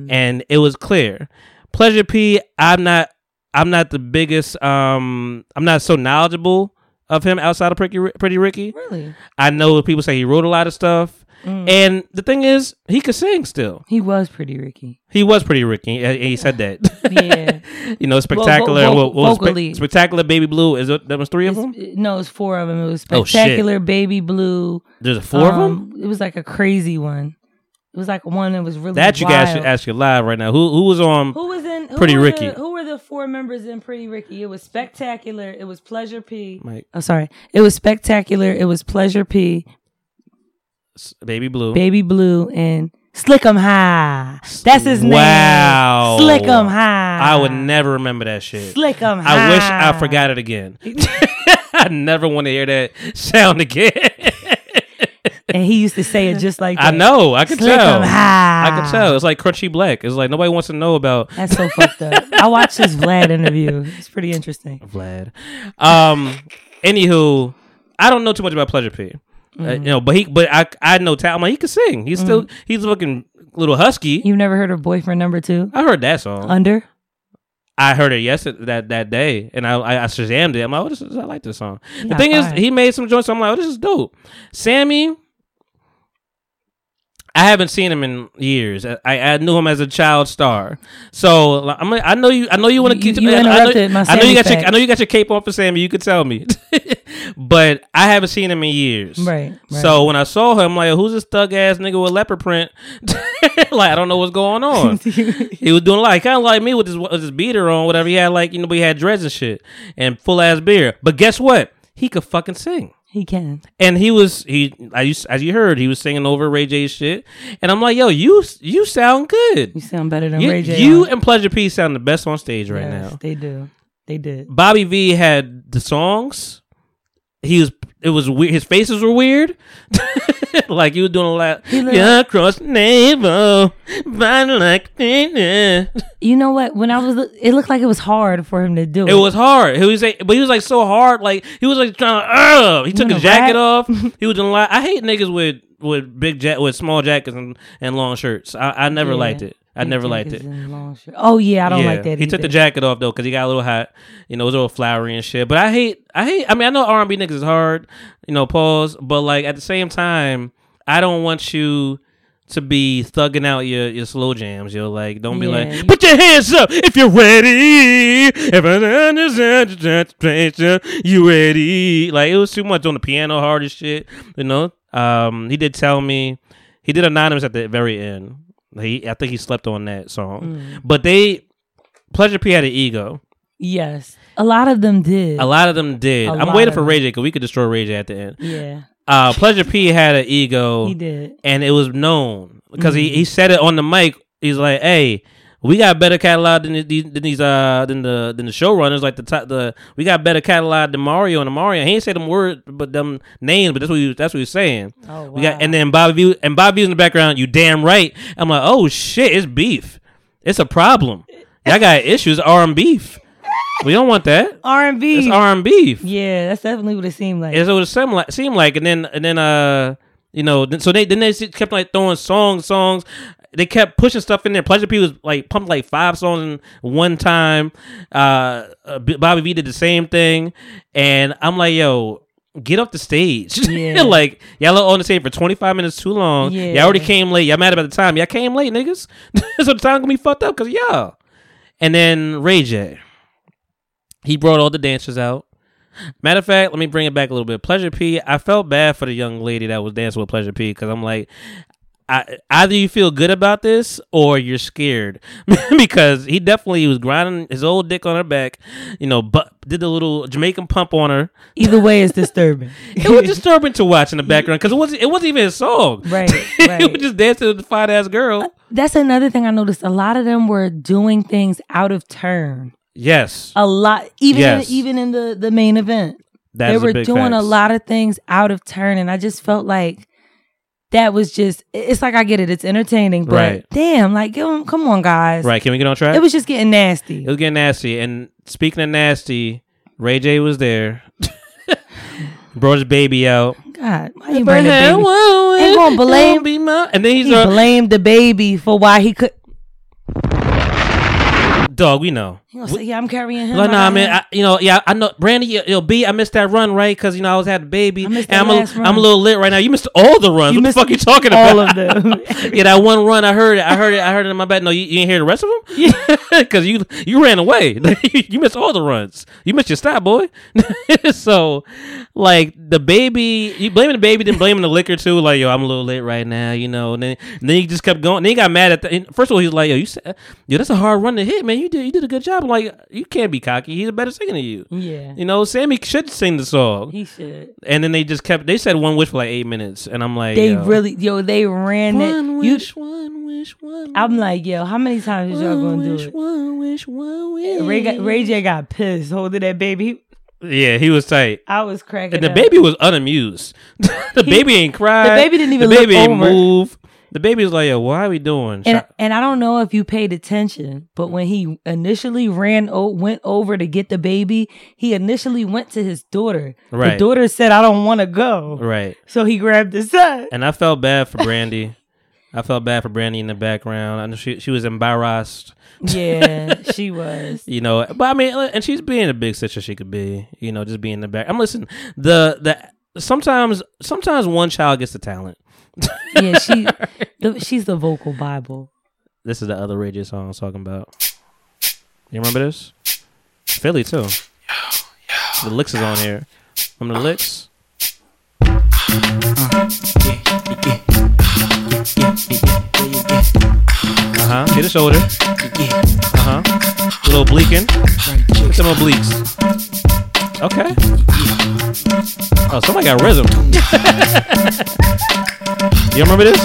and it was clear. Pleasure P. I'm not, I'm not the biggest. Um, I'm not so knowledgeable of him outside of Pretty, Pretty Ricky. Really? I know people say he wrote a lot of stuff, and the thing is, he could sing still. He was pretty Ricky. He was Pretty Ricky. and He said that. Yeah. you know, spectacular. vo- what was vocally. Spe- spectacular, baby blue. Is it? That was three of them. It's- no, it's four of them. It was Oh, spectacular, baby blue. There's four of them. Um, It was like a crazy one. It was like one that was really That you guys should ask you live right now. Who who was on? Who was in who Pretty were Ricky. The, who were the four members in Pretty Ricky? It was Spectacular. It was Pleasure P. Mike. Oh, sorry. It was Spectacular. It was Pleasure P. Baby blue. Baby Blue and Slick 'em High. That's his name. Wow. Slick 'em High. I would never remember that shit. Slick 'em High. I wish I forgot it again. I never want to hear that sound again. And he used to say it just like that. I know. I could Slick tell. high. I could tell. It's like crunchy black. It's like nobody wants to know about That's so fucked up. I watched his Vlad interview. It's pretty interesting. Vlad. Um. Anywho, I don't know too much about Pleasure P. Uh, you know, but he, but I, I know talent. Like, he can sing. He's still, he's looking little husky. You've never heard of Boyfriend Number Two? I heard that song. Under? I heard it yesterday that that day, and I I, I shazammed it. I'm like, oh, this is, I like this song. the thing is, he made some joints. I'm like, oh, this is dope. Sammie, I haven't seen him in years. I, I knew him as a child star, so like, I'm. I know you. I know you want to You- keep. you I know- my I know you got your. I know you got your cape on for Sammie. You could tell me, but I haven't seen him in years. Right, right. So when I saw him, I'm like, who's this thug ass nigga with leopard print? like I don't know what's going on. he was doing like kind of like me with his with his beater on, whatever. He had like you know, but he had dreads and shit and full ass beard. But guess what? He could fucking sing. He can. And he was he I used, as you heard he was singing over Ray J's shit, and I'm like, yo, you you sound good. You sound better than You, Ray J. you and Pleasure P sound the best on stage right Yes, now. They do. They did. Bobby V had the songs. He was it was weird. His faces were weird. like he was doing a lot. Yeah, across the navel, find like yeah. You know what? When I was, it looked like it was hard for him to do it. It was hard. He was like, but he was like so hard. Like he was like trying to. Uh, he took his jacket rap? off. He was doing a lot. I hate niggas with with big jack with small jackets and, and long shirts. I, I never Yeah. liked it. I never liked it. Jackets and long shirt. Oh yeah, I don't yeah. like that. He took the jacket off though because he got a little hot. You know, it was a little flowery and shit. But I hate, I hate. I mean, I know R and B niggas is hard. You know, pause. But like at the same time, I don't want you to be thugging out your, your slow jams. Yo, like don't be Yeah, like, put your hands up if you're ready. If I understand your you ready? Like it was too much on the piano, hard as shit. You know. Um, he did tell me he did anonymous at the very end. He, I think he slept on that song. Mm. But they, Pleasure P had an ego. Yes, a lot of them did. A lot of them did. A I'm waiting for. Ray J because we could destroy Ray J at the end. Yeah, Uh, Pleasure P had an ego, he did. and it was known because he, Mhm. he said it on the mic. He's like, "Hey, we got better catalog than these than these uh than the than the showrunners. Like the top the we got better catalog than Mario and the Mario. He ain't say them words, but them names. But that's what he, that's what he's saying. Oh, wow. We got and then Bobby and Bobby Views in the background. You damn right. I'm like, oh shit, it's beef. It's a problem. Y'all got issues. R and beef. We don't want that. R and It's B. R and beef. Yeah, that's definitely what it seemed like. It's what it seemed like. Seemed like, and then and then uh, you know, then, so they then they kept like throwing songs, songs. They kept pushing stuff in there. Pleasure P was like pumped like five songs in one time. Uh, uh, Bobby V did the same thing, and I'm like, yo. Get off the stage. Yeah. like, y'all on the stage for 25 minutes too long. Yeah. Y'all already came late. Y'all mad about the time. Y'all came late, niggas. so the time gonna be fucked up because y'all. And then Ray J. He brought all the dancers out. Matter of fact, let me bring it back a little bit. Pleasure P, I felt bad for the young lady that was dancing with Pleasure P because I'm like, I, either you feel good about this or you're scared because he definitely was grinding his old dick on her back, you know, but did the little Jamaican pump on her. Either way, it's disturbing. It was disturbing to watch in the background because it wasn't it wasn't even his song. Right, he right. was just dancing with the fine ass girl. That's another thing I noticed. A lot of them were doing things out of turn. Yes, A lot, even Yes. in, even in the the main event, that's they were doing a lot of things out of turn, and I just felt like that was just. It's like I get it, it's entertaining, but Right. damn, like give 'em- come on, guys. Right? Can we get on track? It was just getting nasty. It was getting nasty. And speaking of nasty, Ray J was there. Brought his baby out. God, why you bring the baby? Ain't gonna blame- be my. And then he's He uh, blamed the baby for why he could. Dog. We know. He gonna say, "Yeah, I'm carrying him." Like, I nah, man. I, you know, yeah, I know. Brandy, yo, yo, B, I missed that run, right? Because you know I was had a baby, I missed and I'm, a. I'm a little lit right now. You missed all the runs. You what the fuck you talking about? all of them. yeah, that one run, I heard it. I heard it. I heard it in my bed. No, you, you didn't hear the rest of them. Yeah, because you you ran away. you missed all the runs. You missed your stop, boy. so, like the baby, you blaming the baby, then blaming the liquor too. Like, yo, I'm a little lit right now, you know. And then, and then he just kept going. Then he got mad at the. First of all, he was like, yo, you said, yo, that's a hard run to hit, man. You did you did a good job. I'm like, you can't be cocky. He's a better singer than you. yeah, You know, Sammie should sing the song. he should. And then they just kept. They said one wish for like eight minutes, and I'm like, They yo, really, yo, they ran that. one You, wish, one wish, one. I'm like, yo, how many times is y'all gonna wish, do it? One wish, one wish. Ray, got, Ray J got pissed holding that baby. Yeah, he was tight. I was cracking. And the up. baby was unamused. the baby ain't cried. the baby didn't even The baby look ain't over. move. The baby was like, "Yo, why are we doing?" And Shot- and I don't know if you paid attention, but when he initially ran o- went over to get the baby, he initially went to his daughter. Right. The daughter said, "I don't want to go," right. so he grabbed his son. And I felt bad for Brandy. I felt bad for Brandy in the background. I know she she was embarrassed. Yeah, she was. You know, but I mean, uh, and she's being a big sister she could be. You know, just being in the back. I'm listening. The the sometimes sometimes one child gets the talent. Yeah, she. The, she's the vocal bible. This is the other J song I was talking about. You remember this? Philly too. The licks is on here. Remember the licks? Uh huh. See the shoulder. Uh huh. A little bleaking. Some obliques. Okay. Oh, somebody got rhythm. you remember this?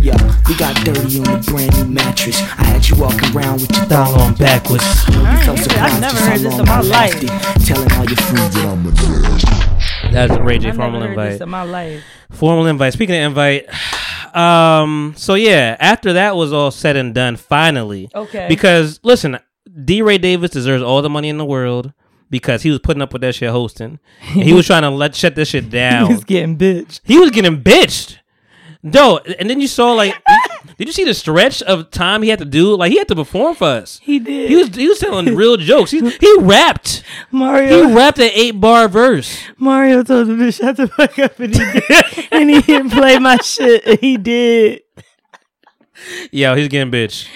Yeah, we got dirty on the brand new mattress. I had you walking around with your thong on backwards. You ain't felt heard it. surprised I've never just heard this in my I life. lasted, Telling all your friends that I'm a That's Ray J I formal never heard invite. this in my life. Formal invite. Speaking of invite, um, so yeah, after that was all said and done, finally, Okay. because listen, DeRay Davis deserves all the money in the world because he was putting up with that shit hosting. And he was trying to let shut this shit down. he was getting bitched. he was getting bitched. No, and then you saw like, did you see the stretch of time he had to do? Like he had to perform for us. He did. He was he was telling real jokes. He he rapped. Mario. He rapped an eight bar verse. Mario told him to shut the fuck up, and he did. and he didn't play my shit. and He did. Yo, he's getting bitched.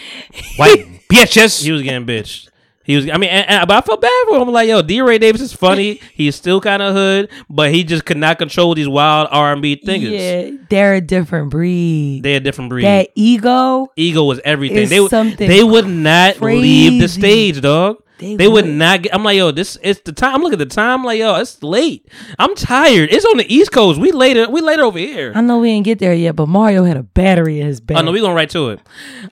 White bitches. He was getting bitch. He was. I mean, and, and- but I felt bad for him. Like, yo, DeRay Davis is funny. He's still kind of hood, but he just could not control these wild R and B thingers. Yeah, they're a different breed. They're a different breed. that ego. Ego was everything. They something they would not leave the stage, dog. They They, would would. not get. I'm like, yo, this it's the time. I'm looking at the time. I'm like, yo, it's late. I'm tired. It's on the East Coast. We later. We later over here. I know we didn't get there yet, but Mario had a battery in his back. Oh no, we gonna right to it.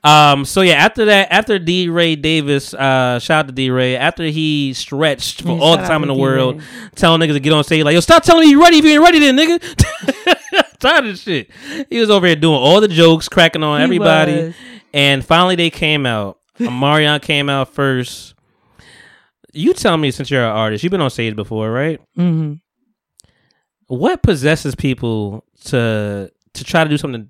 Um, so yeah, after that, after DeRay Davis, uh, shout out to DeRay. After he stretched for Yeah, all the time in the DeRay. world, telling niggas to get on stage, like yo, stop telling me you ready if you ain't ready, then nigga. Tired of shit. He was over here doing all the jokes, cracking on He everybody, was. and finally they came out. Marion came out first. You tell me, since you're an artist, you've been on stage before, right? hmm what possesses people to to try to do something?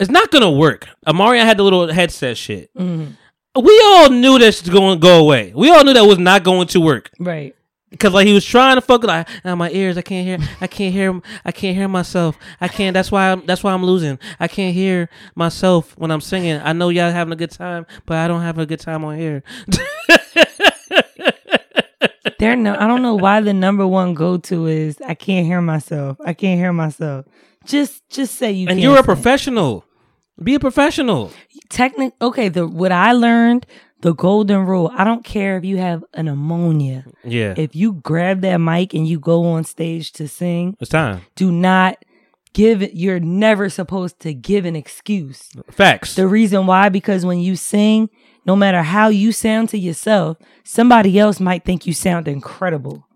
It's not gonna work. Omarion had the little headset shit. Mm-hmm. we all knew this was going to go away. We all knew that was not going to work. Right. because like he was trying to fuck like ah, my ears i can't hear i can't hear i can't hear myself. I can't that's why i'm that's why i'm losing. I can't hear myself when i'm singing. I know y'all having a good time but i don't have a good time on here They're no. I don't know why the number one go to is I can't hear myself. I can't hear myself. Just just say you. and you're a professional be a professional Technic. Okay. The what I learned, the golden rule. I don't care if you have an ammonia. yeah If you grab that mic and you go on stage to sing, it's time do not give it. You're never supposed to give an excuse. facts The reason why, because when you sing, no matter how you sound to yourself, somebody else might think you sound incredible.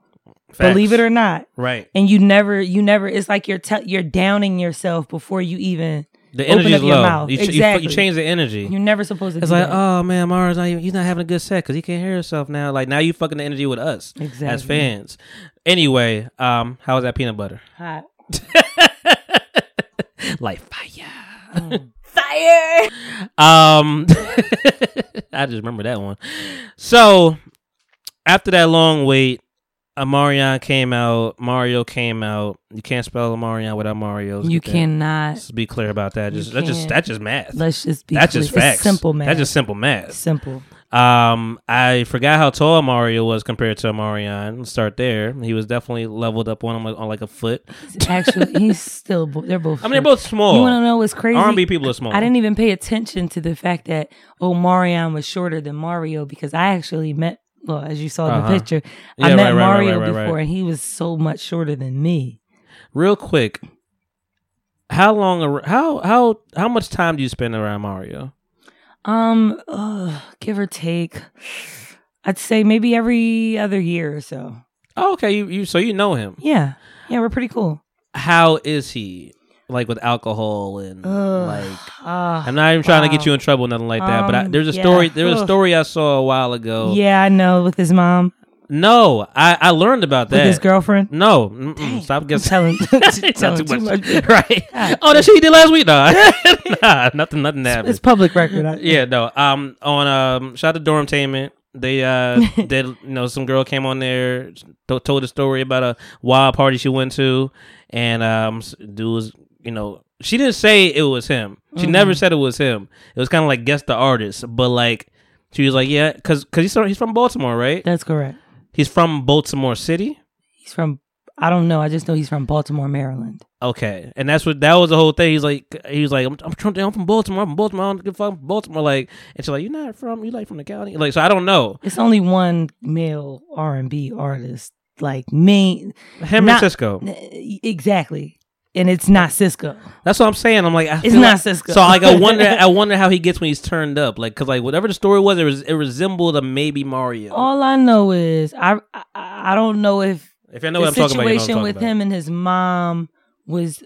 Believe it or not. Right. And you never, you never. It's like you're te- you're downing yourself before you even The open energy is your low. mouth. You, ch- you exactly. you, change the energy. You're never supposed to. it's like, that. oh man, Mars, not, even- he's not having a good set because he can't hear himself now. Like now you fucking the energy with us exactly. as fans. Anyway, um, how was that peanut butter? Hot. like fire. Fire! Um, I just remember that one. So after that long wait, Omarion came out. Mario came out. You can't spell Omarion without Mario. You cannot. Let's be clear about that. Just that's just that's just math. Let's just be. That's clear. just facts. It's simple math. That's just simple math. simple. Um, I forgot how tall Mario was compared to Omarion. Let's start there. He was definitely leveled up on him like, on like a foot. Actually, he's still. bo- They're both. I mean, they're both small. You want to know what's crazy? R&B people are small. I didn't even pay attention to the fact that oh Marion was shorter than Mario because I actually met well as you saw in Uh-huh. the picture I met right, Mario right, right, before and he was so much shorter than me. Real quick, how long? How how how much time do you spend around Mario? Um, uh, give or take, I'd say maybe every other year or so. Oh, okay. You, you so you know him. Yeah, yeah, we're pretty cool. How is he? Like with alcohol and Ugh. like. Uh, I'm not even trying to get you in trouble, nothing like that. but I, Um, there's a yeah. story. There was a story I saw a while ago. yeah, I know with his mom, No, I I learned about with that. his girlfriend. No, mm-mm, stop guessing. telling, telling too too much. much. right? God. Oh, that shit he did last week. Nah, nah nothing, nothing happened. It's public record. I- yeah, no. Um, on um, shout out to Dormtainment. They uh did you know some girl came on there to- told a story about a wild party she went to, and um, dude was you know she didn't say it was him. She Mm-hmm. never said it was him. It was kind of like guess the artist, but like she was like yeah, cause cause he's from, he's from Baltimore, right? That's correct. He's from Baltimore City. He's from. I don't know. I just know he's from Baltimore, Maryland. Okay, and that's what that was the whole thing. He's like, he was like, I'm, I'm, from, I'm from Baltimore. I'm from Baltimore. I don't give a fuck from Baltimore. Like, and she's like, you're not from, you like from the county. Like, so I don't know. It's only one male R and B artist like me. Him Not- and Sisqó. Exactly, and it's not Sisqó. That's what I'm saying. I'm like, I It's not like- Sisqó. So like, I wonder, I wonder how he gets when he's turned up. Like, cause like whatever the story was, it was it resembled a maybe Mario. All I know is I I, I don't know if if you know the what I'm talking about, you know what I'm situation talking with about. him and his mom was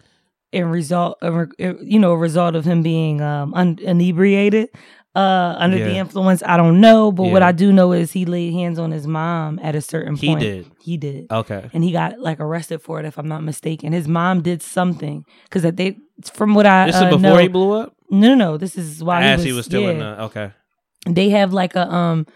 in result of you know a result of him being um un- inebriated. Uh, under the influence. I don't know, but what I do know is he laid hands on his mom at a certain He point. He did. He did. Okay. And he got like arrested for it, if I'm not mistaken. His mom did something because that they, from what I This uh, is before know, he blew up. no, no, no. This is why As he was, he was still in the okay. They have like a um,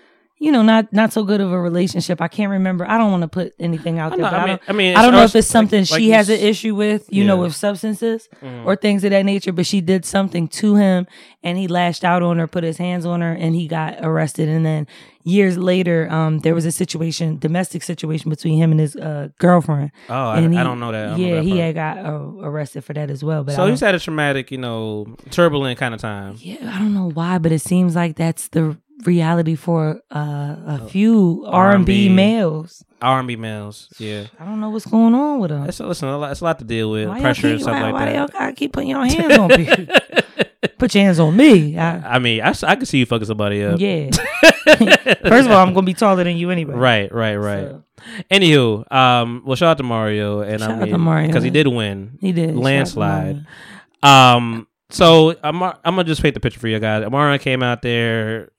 you know, not not so good of a relationship. I can't remember. I don't want to put anything out I there. but I I, mean- don't, I mean, I don't know if it's something like she you has an issue with, you know, with substances Mm. or things of that nature. But she did something to him, and he lashed out on her, put his hands on her, and he got arrested. And then years later, um, there was a situation, domestic situation between him and his uh, girlfriend. Oh, I, and I he- don't know that. I don't know yeah, that he had got uh, arrested for that as well. But So he's had a traumatic, you know, turbulent kind of time. yeah, I don't know why, but it seems like that's the reality for uh, a few R and B males. R and B males, yeah. I don't know what's going on with them. It's listen, a lot, it's a lot to deal with, Why pressure and keep- stuff why, like why that. y'all gotta keep putting your hands on people? Put your hands on me. I, I mean, I, I could see you fucking somebody up. yeah. First of all, I'm gonna be taller than you anyway. Right, right, right. So, Anywho, um, well, shout out to Mario, and Shout I out mean, to Mario. because he did win, he did Shout out to landslide. Um, so I'm I'm gonna just paint the picture for you guys. Amara came out there,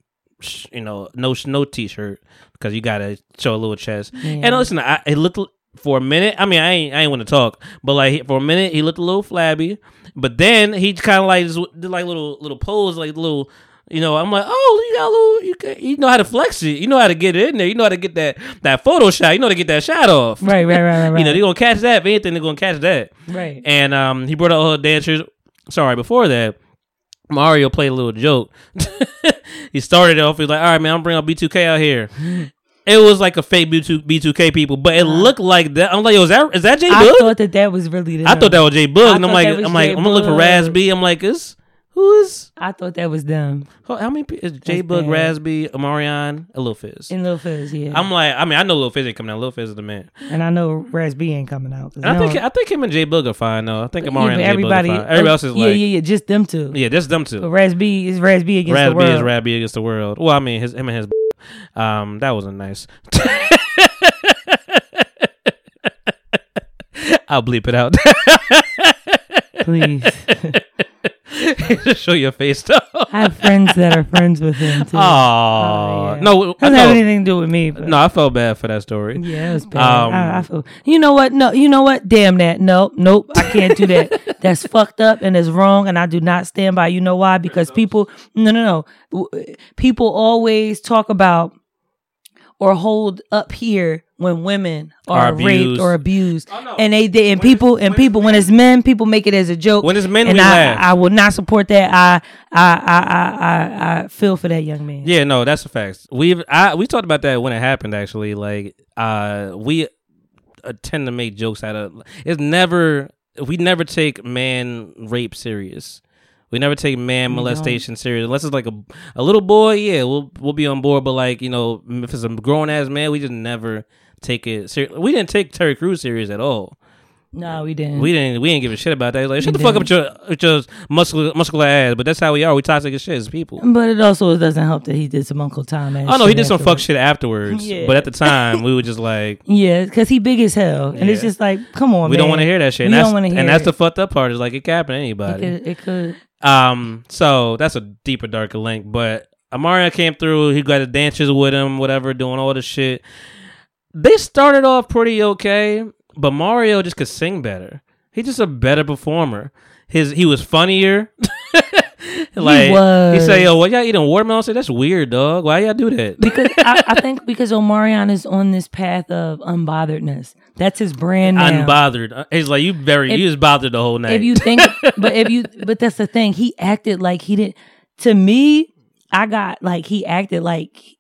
you know, no no t-shirt because you gotta show a little chest. Yeah. And listen, I it looked for a minute. I mean, I ain't I ain't want to talk, but like for a minute, he looked a little flabby. But then he kind of like just did like little little pose, like little. You know, I'm like, oh, you got a little, you, can, you know how to flex it. You know how to get it in there. You know how to get that that photo shot. You know how to get that shot off. Right, right, right, right, right. you know, they're gonna catch that. If anything, they're gonna catch that. Right. And um, he brought out all the dancers. Sorry, before that, Mario played a little joke. he started off. He's like, "All right, man, I'm bringing out B2K out here." It was like a fake B2 B2K people, but it uh-huh. looked like that. I'm like, "Yo, is that is that J I Boog?" thought that that was really. Them. I thought that was J Boog, I and I'm like, I'm like. I'm gonna look for. Raz B. I'm like, is who is I thought that was them how, how many? pe- Is J That's Boog, bad. Raz B, Omarion, and Lil Fizz? in Lil Fizz. Yeah, I'm like, I mean, I know Lil Fizz ain't coming out. Lil Fizz is the man. and I know Raz B ain't coming out. And I think I think him and J Boog are fine though. I think Yeah, Omarion but and J Boog are everybody, fine. Everybody else is yeah, like, yeah, yeah, just them two. yeah, just them two. But Raz B is Raz B against Raz the world. is Raz B against the world. Well, I mean, his him and his. Um, that wasn't nice. I'll bleep it out. Please, Just show your face though. I have friends that are friends with him too. Oh, yeah. no, doesn't have anything to do with me. But No, I felt bad for that story. Yeah, it was bad. Um, I, I feel. You know what? No, you know what? Damn that. No, nope. I can't do that. That's fucked up and it's wrong, and I do not stand by. You know why? Because people. No, no, no. People always talk about or hold up here when women are, Are raped abused. or abused, Oh, no. and they, they and people and people when it's men, people make it as a joke. When it's men, and we I, laugh. I will not support that. I I I I I, I feel for that young man. Yeah, no, that's a fact. We've I we talked about that when it happened. Actually, like uh, we uh, tend to make jokes out of. It's never we never take man rape serious. We never take man molestation serious unless it's like a a little boy. Yeah, we'll we'll be on board. But like you know, if it's a grown ass man, we just never take it serious. We didn't take Terry Crews serious at all. No, we didn't. We didn't. We didn't give a shit about that. Like, shut We the fuck up with your with your muscular muscular ass. But that's how we are. We toxic as shit as people. But it also doesn't help that he did some Uncle Tom ass. Oh no, he did some fuck shit afterwards. Yeah. But at the time, we were just like, Yeah, because he big as hell, and it's just like, come on, we man. don't want to hear that shit. We And that's, don't want to hear. and that's the fucked up part. Is like it could happen to It anybody. could, it could. Um, so that's a deeper, darker link. But Omarion came through. He got the dancers with him, whatever, doing all the shit. They started off pretty okay, but Mario just could sing better. He's just a better performer. His he was funnier. like was. say, "Yo, what y'all eating watermelon?" I said, "That's weird, dog. Why y'all do that?" Because I, I think because Omarion is on this path of unbotheredness. That's his brand now. Unbothered. Uh, He's like, "You very, If- you just bothered the whole night." if you think, but if you, but that's the thing. He acted like he didn't. To me, I got like he acted like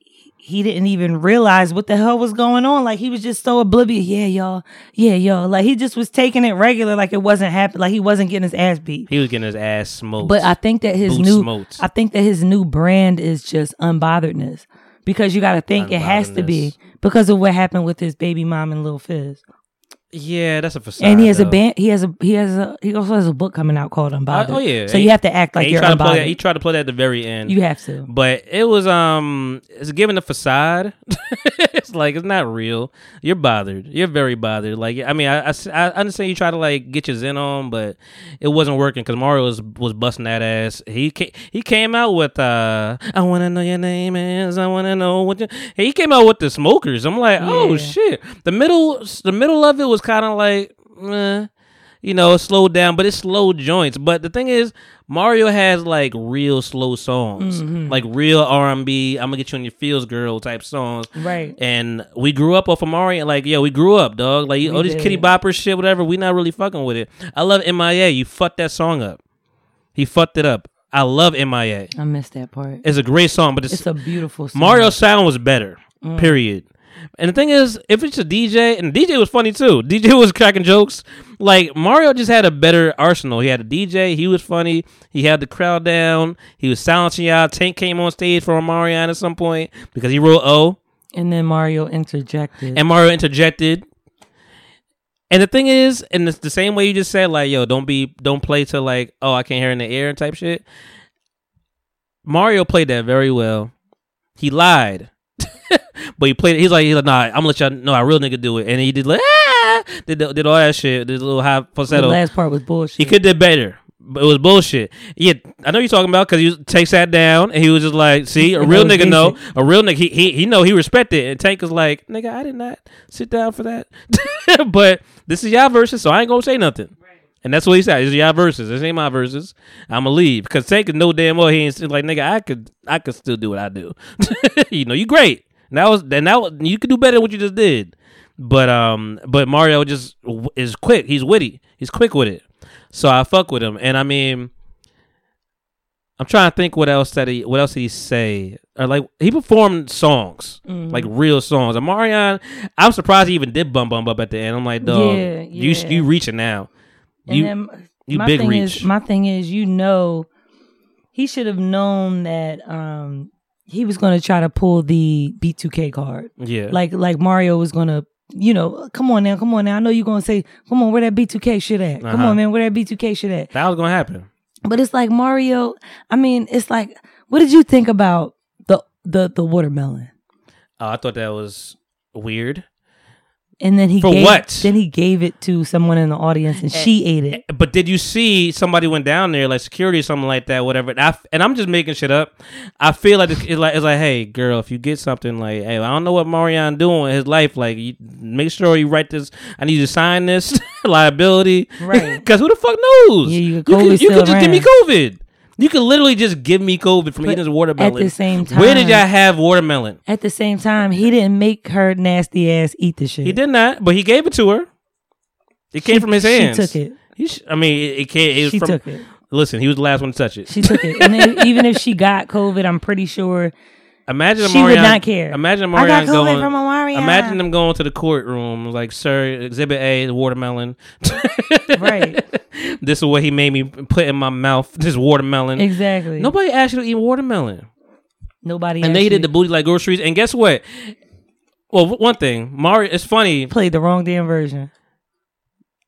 he didn't even realize what the hell was going on. Like he was just so oblivious. Yeah, y'all. Yeah, y'all. Like he just was taking it regular, like it wasn't happening. Like he wasn't getting his ass beat. he was getting his ass smoked. But I think that his Boot new, smoked. I think that his new brand is just unbotheredness, because you got to think it has to be because of what happened with his baby mom and Lil Fizz. Yeah, that's a facade. and he has a band. He has a he has a he also has a book coming out called Unbothered. oh, yeah. So you have to act like you're tried to play unbothered. that. He tried to play that at the very end. you have to. but it was um, it's given a facade. it's like it's not real. You're bothered. You're very bothered. Like I mean, I, I, I understand you try to like get your zen on, but it wasn't working because Mario was was busting that ass. He came, he came out with uh, I want to know your name is. I want to know what. You, he came out with the smokers. I'm like, oh shit. The middle, the middle of it was kind of like, eh, you know, slowed down, but it's slow joints. But the thing is, Mario has like real slow songs, Mm-hmm. like real R and B. I'm gonna get you on your feels, girl type songs. Right. And we grew up off of Mario. Like, yo, we grew up, dog. Like, all this did. kitty bopper shit, whatever. We not really fucking with it. I love MIA. You fucked that song up. He fucked it up. I love MIA. I missed that part. It's a great song, but it's, It's a beautiful song. Mario's sound was better. Mm. Period. And the thing is, if it's a DJ, and DJ was funny too. DJ was cracking jokes. Like Mario just had a better arsenal. He had a DJ. He was funny. He had the crowd down. He was silencing y'all. Tank came on stage for Marion at some point because he wrote O, And then Mario interjected. and Mario interjected. And the thing is, and it's the same way you just said, like, yo, don't be, don't play to like, oh, I can't hear in the air and type shit. Mario played that very well. He lied, but he played. He's like, he's like, nah, I'm gonna let y'all know how real nigga do it, and he did like, ah, did did all that shit, did a little high the falsetto. last part was bullshit. He could did better, but it was bullshit. Yeah, I know you're talking about because he Tank sat down and he was just like, "See, a real nigga know, a real nigga. He he he know he respected." And Tank was like, "Nigga, I did not sit down for that." but this is y'all Verzuz, so I ain't gonna say nothing. And that's what he said. This is y'all Verzuz. This ain't my Verzuz. I'ma leave because Tank is no damn well. He ain't like nigga. I could I could still do what I do. you know, you great. And that was then that was, you could do better than what you just did. But um, but Mario just is quick. He's witty. He's quick with it. So I fuck with him. And I mean, I'm trying to think what else that he what else did he say? Or like he performed songs, Mm-hmm. like real songs. And Marion, I'm surprised he even did bum bum up at the end. I'm like, dog, Yeah, you yeah. you reaching now. And You then you my big thing reach. Is, my thing is, you know, he should have known that um he was going to try to pull the B2K card. yeah, Like like Mario was going to, you know, come on now, come on now. I know you're going to say, come on, where that B2K shit at? Come Uh-huh. on, man, where that B2K shit at? that was gonna happen. But it's like Mario. I mean, it's like, what did you think about the the the watermelon? Oh, I thought that was weird. And then he For gave, what? Then he gave it to someone in the audience, and she ate it. Eh, but did you see somebody went down there, like security or something like that, whatever? And, I, and I'm just making shit up. I feel like it's, it's like it's like, hey, girl, if you get something like, hey, I don't know what Marion doing in his life, like, you, make sure you write this. I need you to sign this liability, Right. Because who the fuck knows? Yeah, you you could- could, you could just give me. COVID. You could literally just give me COVID from But eating this watermelon. at the same time, where did y'all have watermelon? At the same time, he didn't make her nasty ass eat the shit. He did not, but he gave it to her. It came She- from his hands. she took it. He I mean, it, it came. It was She from, took it. Listen, he was the last one to touch it. She took it. And then, even if she got COVID, I'm pretty sure Imagine She would not care. Imagine I got COVID going. from Imagine them going to the courtroom, like, "Sir, Exhibit A, the watermelon. right. this is what he made me put in my mouth. This watermelon. Exactly. Nobody asked you to eat watermelon, Nobody. and they did the booty like groceries. And guess what? Well, one thing, Mario. It's funny. played the wrong damn version.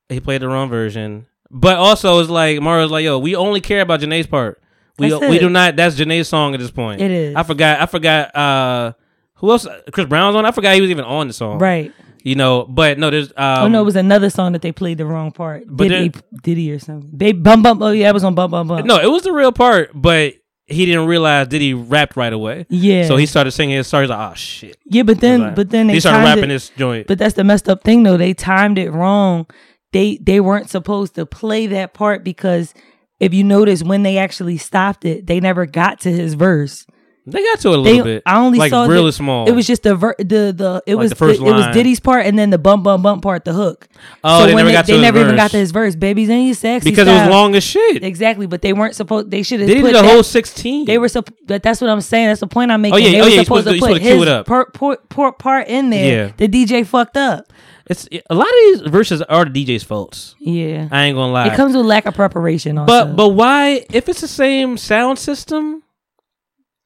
He played the wrong version, but also it's like Mario's like, "Yo, we only care about Jhené's part. We That's we it. do not. That's Jhené's song at this point. It is. I forgot. I forgot. uh Who else? Chris Brown's on. I forgot he was even on the song. Right. You know, but no, there's. Um, oh no, it was another song that they played the wrong part. But Diddy, Diddy or something. They bum bum. Oh yeah, it was on bum bum bum. no, it was the real part, but he didn't realize he rapped right away. Yeah. So he started singing his song. He's like, oh shit. Yeah, but then Like, but then they he started rapping it, this joint. But that's the messed up thing though. They timed it wrong. They they weren't supposed to play that part because if you notice when they actually stopped it, they never got to his verse. they got to it a They little bit. I only like saw really the, small. It was just the ver- the the it Like was the first it, it was. Diddy's part and then the bump bump bump part, the hook. Oh, they when never got to they never even got to his verse. Babies in your sexy because it was long as shit. Exactly, but they weren't supposed. They should have They put did that- whole sixteen. They were supposed. But that's what I'm saying. That's the point I'm oh, making. yeah, they oh were yeah, supposed, supposed to- to put supposed to his it up. per, per, per part in there. Yeah. The DJ fucked up. It's a lot of these Verzuz are the DJ's faults. Yeah, I ain't gonna lie. it comes with lack of preparation. Also. But but why? If it's the same sound system,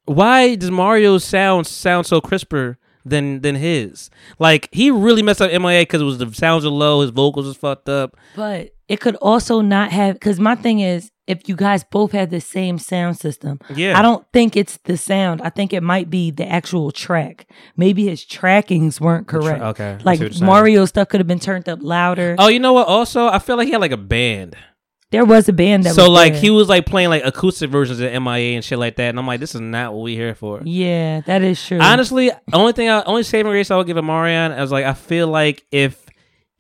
why does Mario's sound sound so crisper than than his. Like he really messed up MIA because it was the sounds are low, his vocals was fucked up. But it could also not have because my thing is if you guys both had the same sound system. Yeah. I don't think it's the sound. I think it might be the actual track. Maybe his trackings weren't correct. okay, Like what you're saying. Mario stuff could have been turned up louder. Oh, you know what? Also, I feel like he had like a band. There was a band that so like there. he was like playing like acoustic versions of MIA and shit like that, and I'm like, this is not what we here for. Yeah, that is true. Honestly, only thing, I, only saving grace I would give Omarion, I was like, I feel like if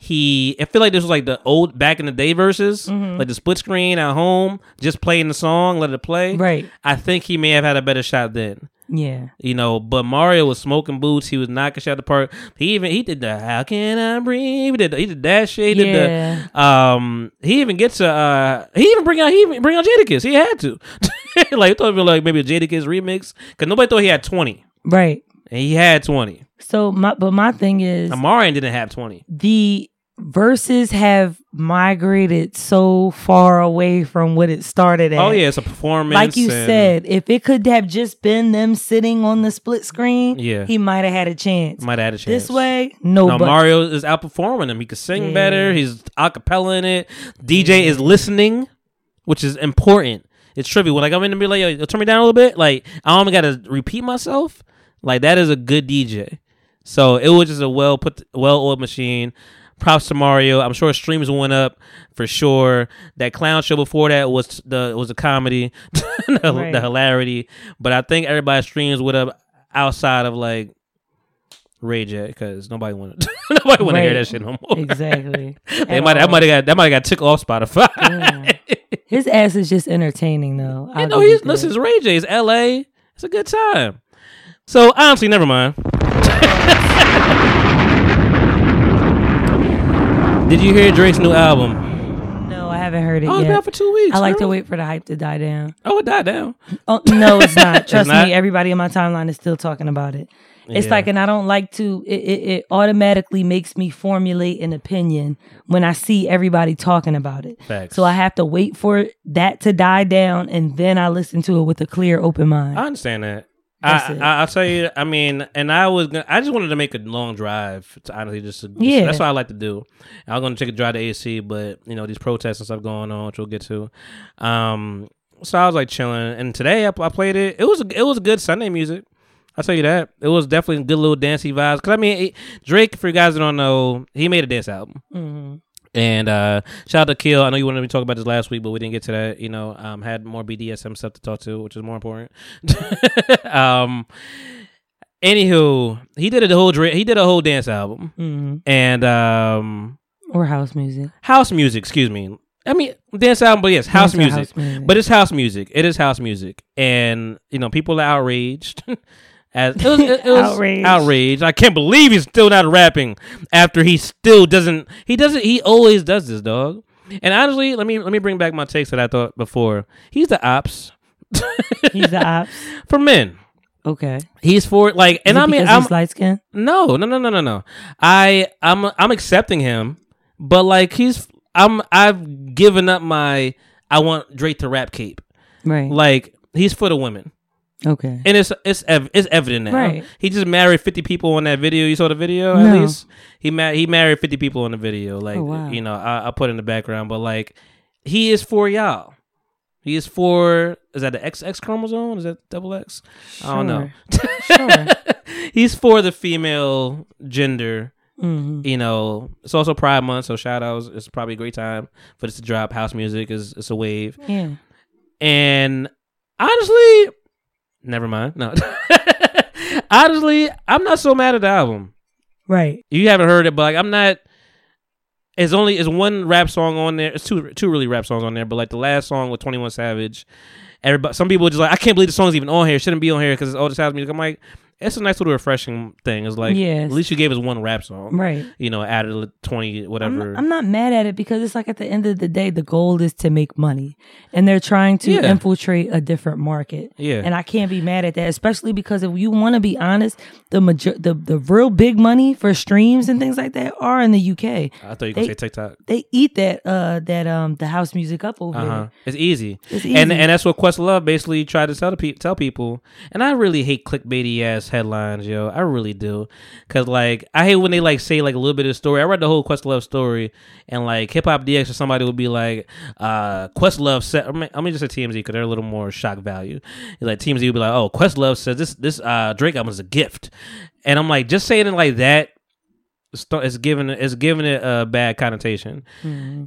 he, I feel like this was like the old back in the day Verzuz, Mm-hmm. like the split screen at home, just playing the song, let it play. Right. I think he may have had a better shot then. Yeah. You know, but Mario was smoking boots. He was knocking shit out the park. He even he did the "How Can I Breathe?" He did he did that shit. He did Yeah. the um. He even gets a uh. He even bring out he even bring out Jadakiss. He had to. like he thought like maybe a Jadakiss remix because nobody thought he had twenty Right. and he had twenty. So my but my thing is Omarion didn't have twenty. the Verzuz have migrated so far away from what it started oh, at. Oh yeah, it's a performance. Like you and- said, if it could have just been them sitting on the split screen, Yeah. he might have had a chance. might have had a chance. This way, no, Mario is outperforming him. He can sing Yeah. better. He's acapella in it. DJ is listening, which is important. It's trivial. When I come in and be like, yo, turn me down a little bit, like I only got to repeat myself. Like that is a good DJ. So it was just a well put, well oiled machine. Props to Mario. I'm sure streams went up for sure. That clown show before that was the was a comedy, the, Right. the hilarity. But I think everybody's streams went up outside of like Ray J because nobody wanted nobody want to hear that shit no more. exactly. They might that might have got that might have got took off Spotify. Yeah. His ass is just entertaining though. I'll know, give he's you listen, it's Ray J. It's L.A. It's a good time. So honestly, never mind. Did you hear Drake's new album? No, I haven't heard it Oh, it's been yet. out for two weeks. I like to wait for the hype to die down. Oh, it died down. Oh no, it's not. Trust not? me, everybody in my timeline is still talking about it. It's Yeah. like, and I don't like to. It, it, it automatically makes me formulate an opinion when I see everybody talking about it. Facts. So I have to wait for that to die down, and then I listen to it with a clear, open mind. I understand that. I. I I'll tell you. I mean, and I was gonna, I just wanted to make a long drive. To honestly, just, to, just- Yeah. that's what I like to do. I was gonna take a drive to AC, but you know these protests and stuff going on, which we'll get to. Um, so I was like chilling, and today I, I played it. It was it was good Sunday music. I'll tell you that. It was definitely good little dancey vibes. Cause I mean, it- Drake, for you guys that don't know, he made a dance album. Mhm. And uh shout out to Kill. I know you wanted me to talk about this last week, but we didn't get to that. You know, um had more BDSM stuff to talk to, which is more important. um anywho, he did a whole he did a whole dance album. Mhm. And um Or house music. house music, excuse me. I mean dance album, but yes, house music. house music. But it's house music. It is house music. And you know, people are outraged. As, it was, it was Outraged. outraged. I can't believe he's still not rapping after he still doesn't. He doesn't. He always does this, dog. And honestly, let me let me bring back my takes that I thought before. He's the ops He's the ops. for men. Okay. He's for like, and it I mean, I'm light skin. no, no, no, no, no, no. I I'm I'm accepting him, but like he's I'm I've given up my I want Drake to rap cape. Right. Like he's for the women. Okay. And it's it's ev- it's evident now. Right. He just married fifty people on that video. You saw the video at least. He ma- he married fifty people on the video. Like Oh, wow. you know, I, I put in the background, but like he is for y'all. He is for is that the XX chromosome? Is that double X? I don't know. Sure. He's for the female gender. hmm You know, it's also Pride Month, so shout outs. It's probably a great time for this to drop. House music is it's a wave. Yeah. And honestly, never mind. No. honestly, I'm not so mad at the album. Right. You haven't heard it, but like I'm not it's only it's one rap song on there. It's two two really rap songs on there, but like the last song with 21 Savage, everybody some people are just like I can't believe the song's even on here. It shouldn't be on here because it's all this house music. I'm like it's a nice little refreshing thing. It's like Yes. at least you gave us one rap song. Right. You know, added 20 I'm whatever. not, I'm not mad at it because it's like at the end of the day, the goal is to make money, and they're trying to Yeah. infiltrate a different market. Yeah. and I can't be mad at that, especially because if you want to be honest, the major- the the real big money for streams and things like that are in the UK. I thought you were gonna say TikTok. They eat that uh that um the house music up over Uh huh. there. It's easy. It's And easy. and that's what Questlove basically tried to tell the pe- tell people. And I really hate clickbaity ass headlines, yo. I really do, cause like I hate when they like say like a little bit of the story. I read the whole Questlove story, and like Hip Hop DX or somebody would be like, uh, Questlove said. I mean, I'm just say TMZ because they're a little more shock value. Like TMZ would be like, oh, Questlove says this this uh Drake album is a gift, and I'm like, just saying it like that it's giving it- it's giving it a bad connotation.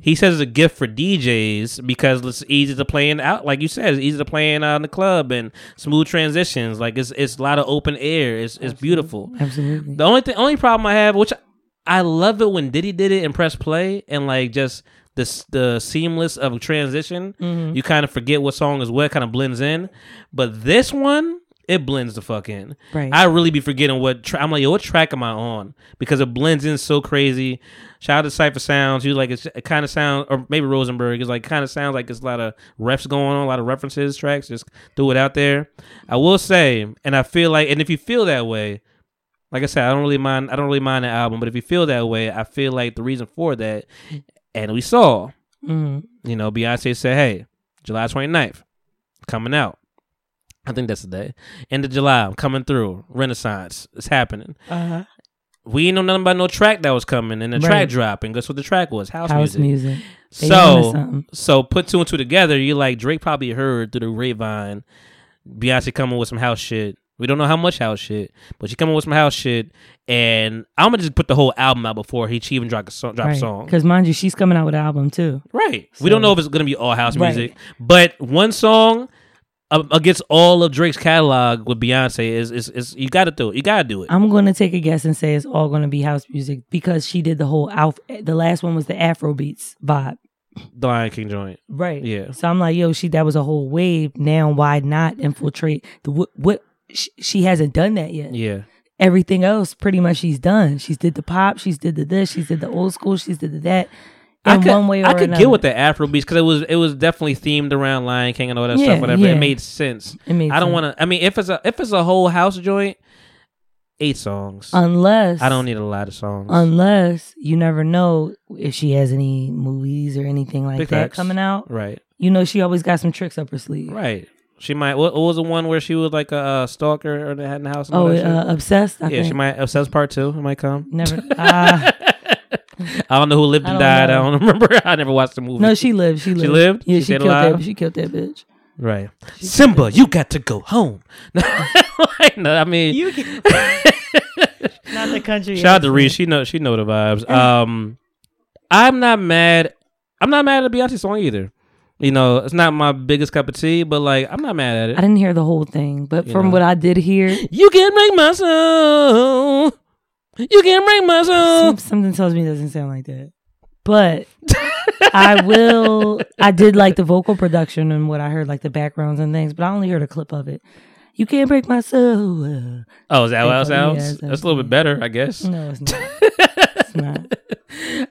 He says it's a gift for DJs because it's easy to play in out, like you said, it's easy to play in, uh, in the club and smooth transitions. Like it's it's a lot of open air. It's it's beautiful. Absolutely. The only thing, only problem I have, which I love it when Diddy did it and press play and like just the the seamless of transition. You kind of forget what song is what, kind of blends in. But this one, it blends the fuck in. Right. I really be forgetting what tra- I'm like. Yo, what track am I on? Because it blends in so crazy. Shout out to Cipha Sounds. You like it's, it kind of sound, or maybe Rosenberg is like kind of sounds like it's a lot of refs going on, a lot of references tracks. Just threw it out there. I will say, and I feel like, and if you feel that way, like I said, I don't really mind. I don't really mind the album, but if you feel that way, I feel like the reason for that, and we saw, Mhm. you know, Beyonce said, "Hey, July 29th, coming out." I think that's the day. End of July, I'm coming through. Renaissance, it's happening. Uh-huh. We ain't know nothing about no track that was coming, and the Right. track drop, and guess what the track was? House, House music. music. So, so put two and two together. You like Drake probably heard through the grapevine, Beyonce coming with some house shit. We don't know how much house shit, but she coming with some house shit, and I'm gonna just put the whole album out before he she even drop a song. Drop a song. Because mind you, she's coming out with an album too. Right. we don't know if it's gonna be all house Right. music, but one song against all of Drake's catalog with Beyonce is is, is you got to do it. You got to do it. I'm going to take a guess and say it's all going to be house music because she did the whole alf. The last one was the Afro beats vibe. the Lion King joint. Right. Yeah. So I'm like, yo, she that was a whole wave. Now why not infiltrate the what? what sh- she hasn't done that yet. Yeah. Everything else, pretty much, she's done. She's did the pop. She's did the this. She's did the old school. She's did the that. In I could, one way or I could another. get with the Afro beats because it was it was definitely themed around Lion King and all that Yeah, stuff. Whatever yeah. it made sense. It made I don't want to. I mean, if it's a if it's a whole house joint, eight songs. Unless I don't need a lot of songs. Unless you never know if she has any movies or anything like Big that facts. coming out. right. You know, she always got some tricks up her sleeve. Right. She might. What, what was the one where she was like a, uh stalker or they had in the house? Oh, uh, obsessed. I yeah. She might. Obsessed part two. It might come. never. Uh, I don't know who lived and don't died. know. I don't remember. I never watched the movie. no, she lived. She lived. She lived? Yeah, She she, killed alive? that. She killed that bitch. right. Simba, you got to go home. no, I mean, You can... not the country. shout out to. Reese. She know. She know the vibes. Um, I'm not mad. I'm not mad at the Beyonce song either. You know, it's not my biggest cup of tea, but like, I'm not mad at it. I didn't hear the whole thing, but You from know. what I did hear, You can break my soul. You can't break my soul. something tells me it doesn't sound like that. But I will. I did like the vocal production and what I heard, like the backgrounds and things. But I only heard a clip of it. You can't break my soul. Oh, is that how it sounds? that's- That's a little bit better, I guess. No, it's not. it's not.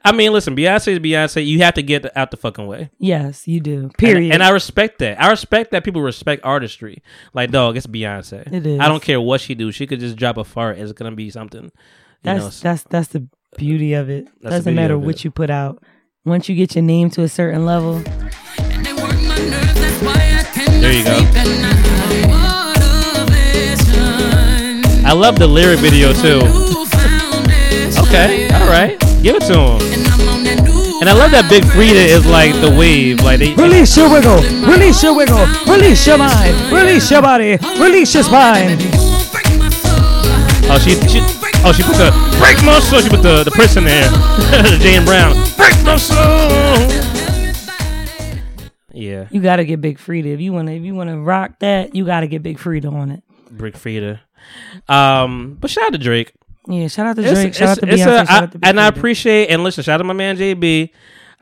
I mean, listen, Beyonce is Beyonce. You have to get out the fucking way. Yes, you do. And- Period. And, I respect that. I respect that people respect artistry. Like, dog, it's Beyonce. It is. I don't care what she do. She could just drop a fart. It's gonna be something. You that's know, that's that's the beauty of it. the Doesn't matter of it. what you put out. Once you get your name to a certain level, There you go. I love the lyric video too. Okay, all right, give it to him. And I love that Big Freedia is like the wave. Like they, release your wiggle, release your wiggle, release your mind, release your body, release your spine. oh she, she oh she put the break my soul. She put the the Prince in there. Jane Brown. Break my soul. Yeah, You got to get Big Freedia if you want to. If you want to rock that, you got to get Big Freedia on it. Brick Frida. Um, but shout out to Drake. Yeah, shout out to It's- Drake, shout out to it's- Beyonce, it's shout out to Big and I appreciate and listen. Shout out to my man JB.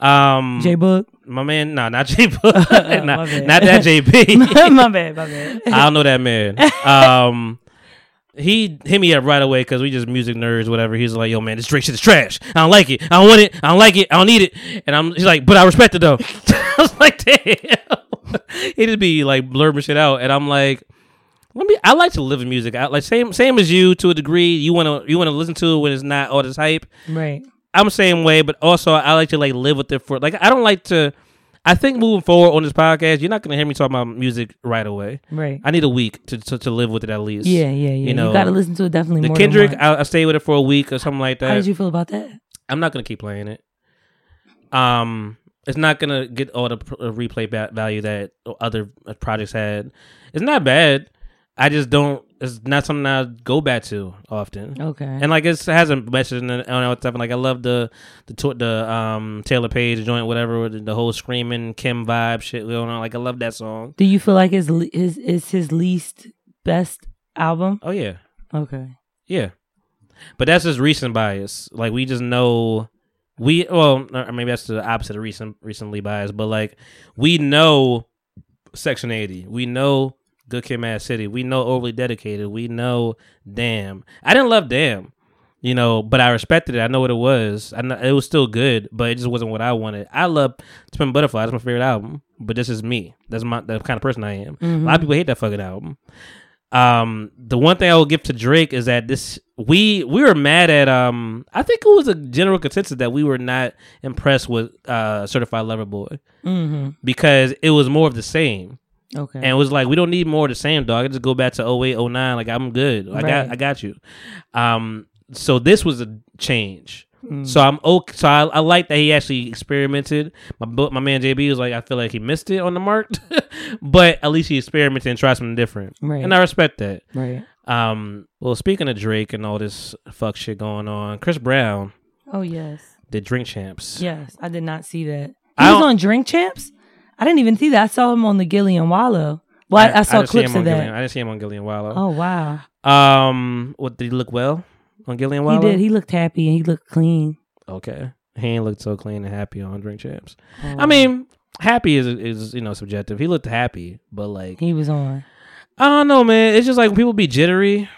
Um, J Boog. my man, no, not J Boog, not, not that JB. my bad, my bad. I don't know that man. Um, he hit me up right away because we just music nerds, whatever. He's like, "Yo, man, this Drake shit is trash. I don't like it. I don't want it. I don't like it. I don't need it." And I'm, he's like, "But I respect it though." I was like, "Damn." he just be like blurbing shit out, and I'm like, "Let me." I like to live in music. I like same same as you to a degree. You wanna you wanna listen to it when it's not all this hype. Right. I'm the same way, but also I like to like live with it for like I don't like to. I think moving forward on this podcast, you're not gonna hear me talk about music right away. Right. I need a week to to, to live with it at least. yeah, yeah, yeah. You, know, got to listen to it definitely The. Kendrick, Than once. I, I stay with it for a week or something like that. How did you feel about that? I'm not gonna keep playing it. Um, it's not gonna get all the pr- uh, replay value that other projects had. It's not bad. I just don't. It's not something I go back to often. Okay. And like it's, it has a message and and all that stuff. And like I love the the to- the um Taylour Paige joint, whatever, the, the whole screaming Kim vibe shit going on. Like I love that song. Do you feel like le- his is his least best album? Oh yeah, Okay. yeah. But that's just recent bias. Like we just know we well or maybe that's the opposite of recent recently biased, but like we know Section 80. We know Good Kid Mad City. We know Overly Dedicated. We know Damn. I didn't love Damn. You know, but I respected it. I know what it was. I know it was still good, but it just wasn't what I wanted. I love To Pimp a Butterfly. That's my favorite album. But this is me. That's my the kind of person I am. A lot of people hate that fucking album. Um, the one thing I will give to Drake is that this we we were mad at um I think it was a general consensus that we were not impressed with uh Certified Lover Boy Mm-hmm. because it was more of the same Okay. and it was like we don't need more of the same dog. I just go back to 08, 09. Like I'm good. I got I got you. Um, so this was a change. Mm. So I'm okay. So I, I like that he actually experimented. My my man JB was like, I feel like he missed it on the mark, but at least he experimented and tried something different, Right. and I respect that. right. Um, well, speaking of Drake and all this fuck shit going on, Chris Brown Oh yes. did Drink Champs. Yes. I did not see that. He I was on Drink Champs. I didn't even see that. I saw him on the Gillie and Wallo. Well, I, I saw didn't clips of that. Gillian- I didn't see him on Gillie and Wallo. Oh wow. Um, what did he look well on Gillie and Wallo? He did. He looked happy and he looked clean. Okay. He ain't looked so clean and happy on Drink Champs. Oh, I mean, happy is is you know subjective. He looked happy, but like he was on. I don't know, man. It's just like when people be jittery,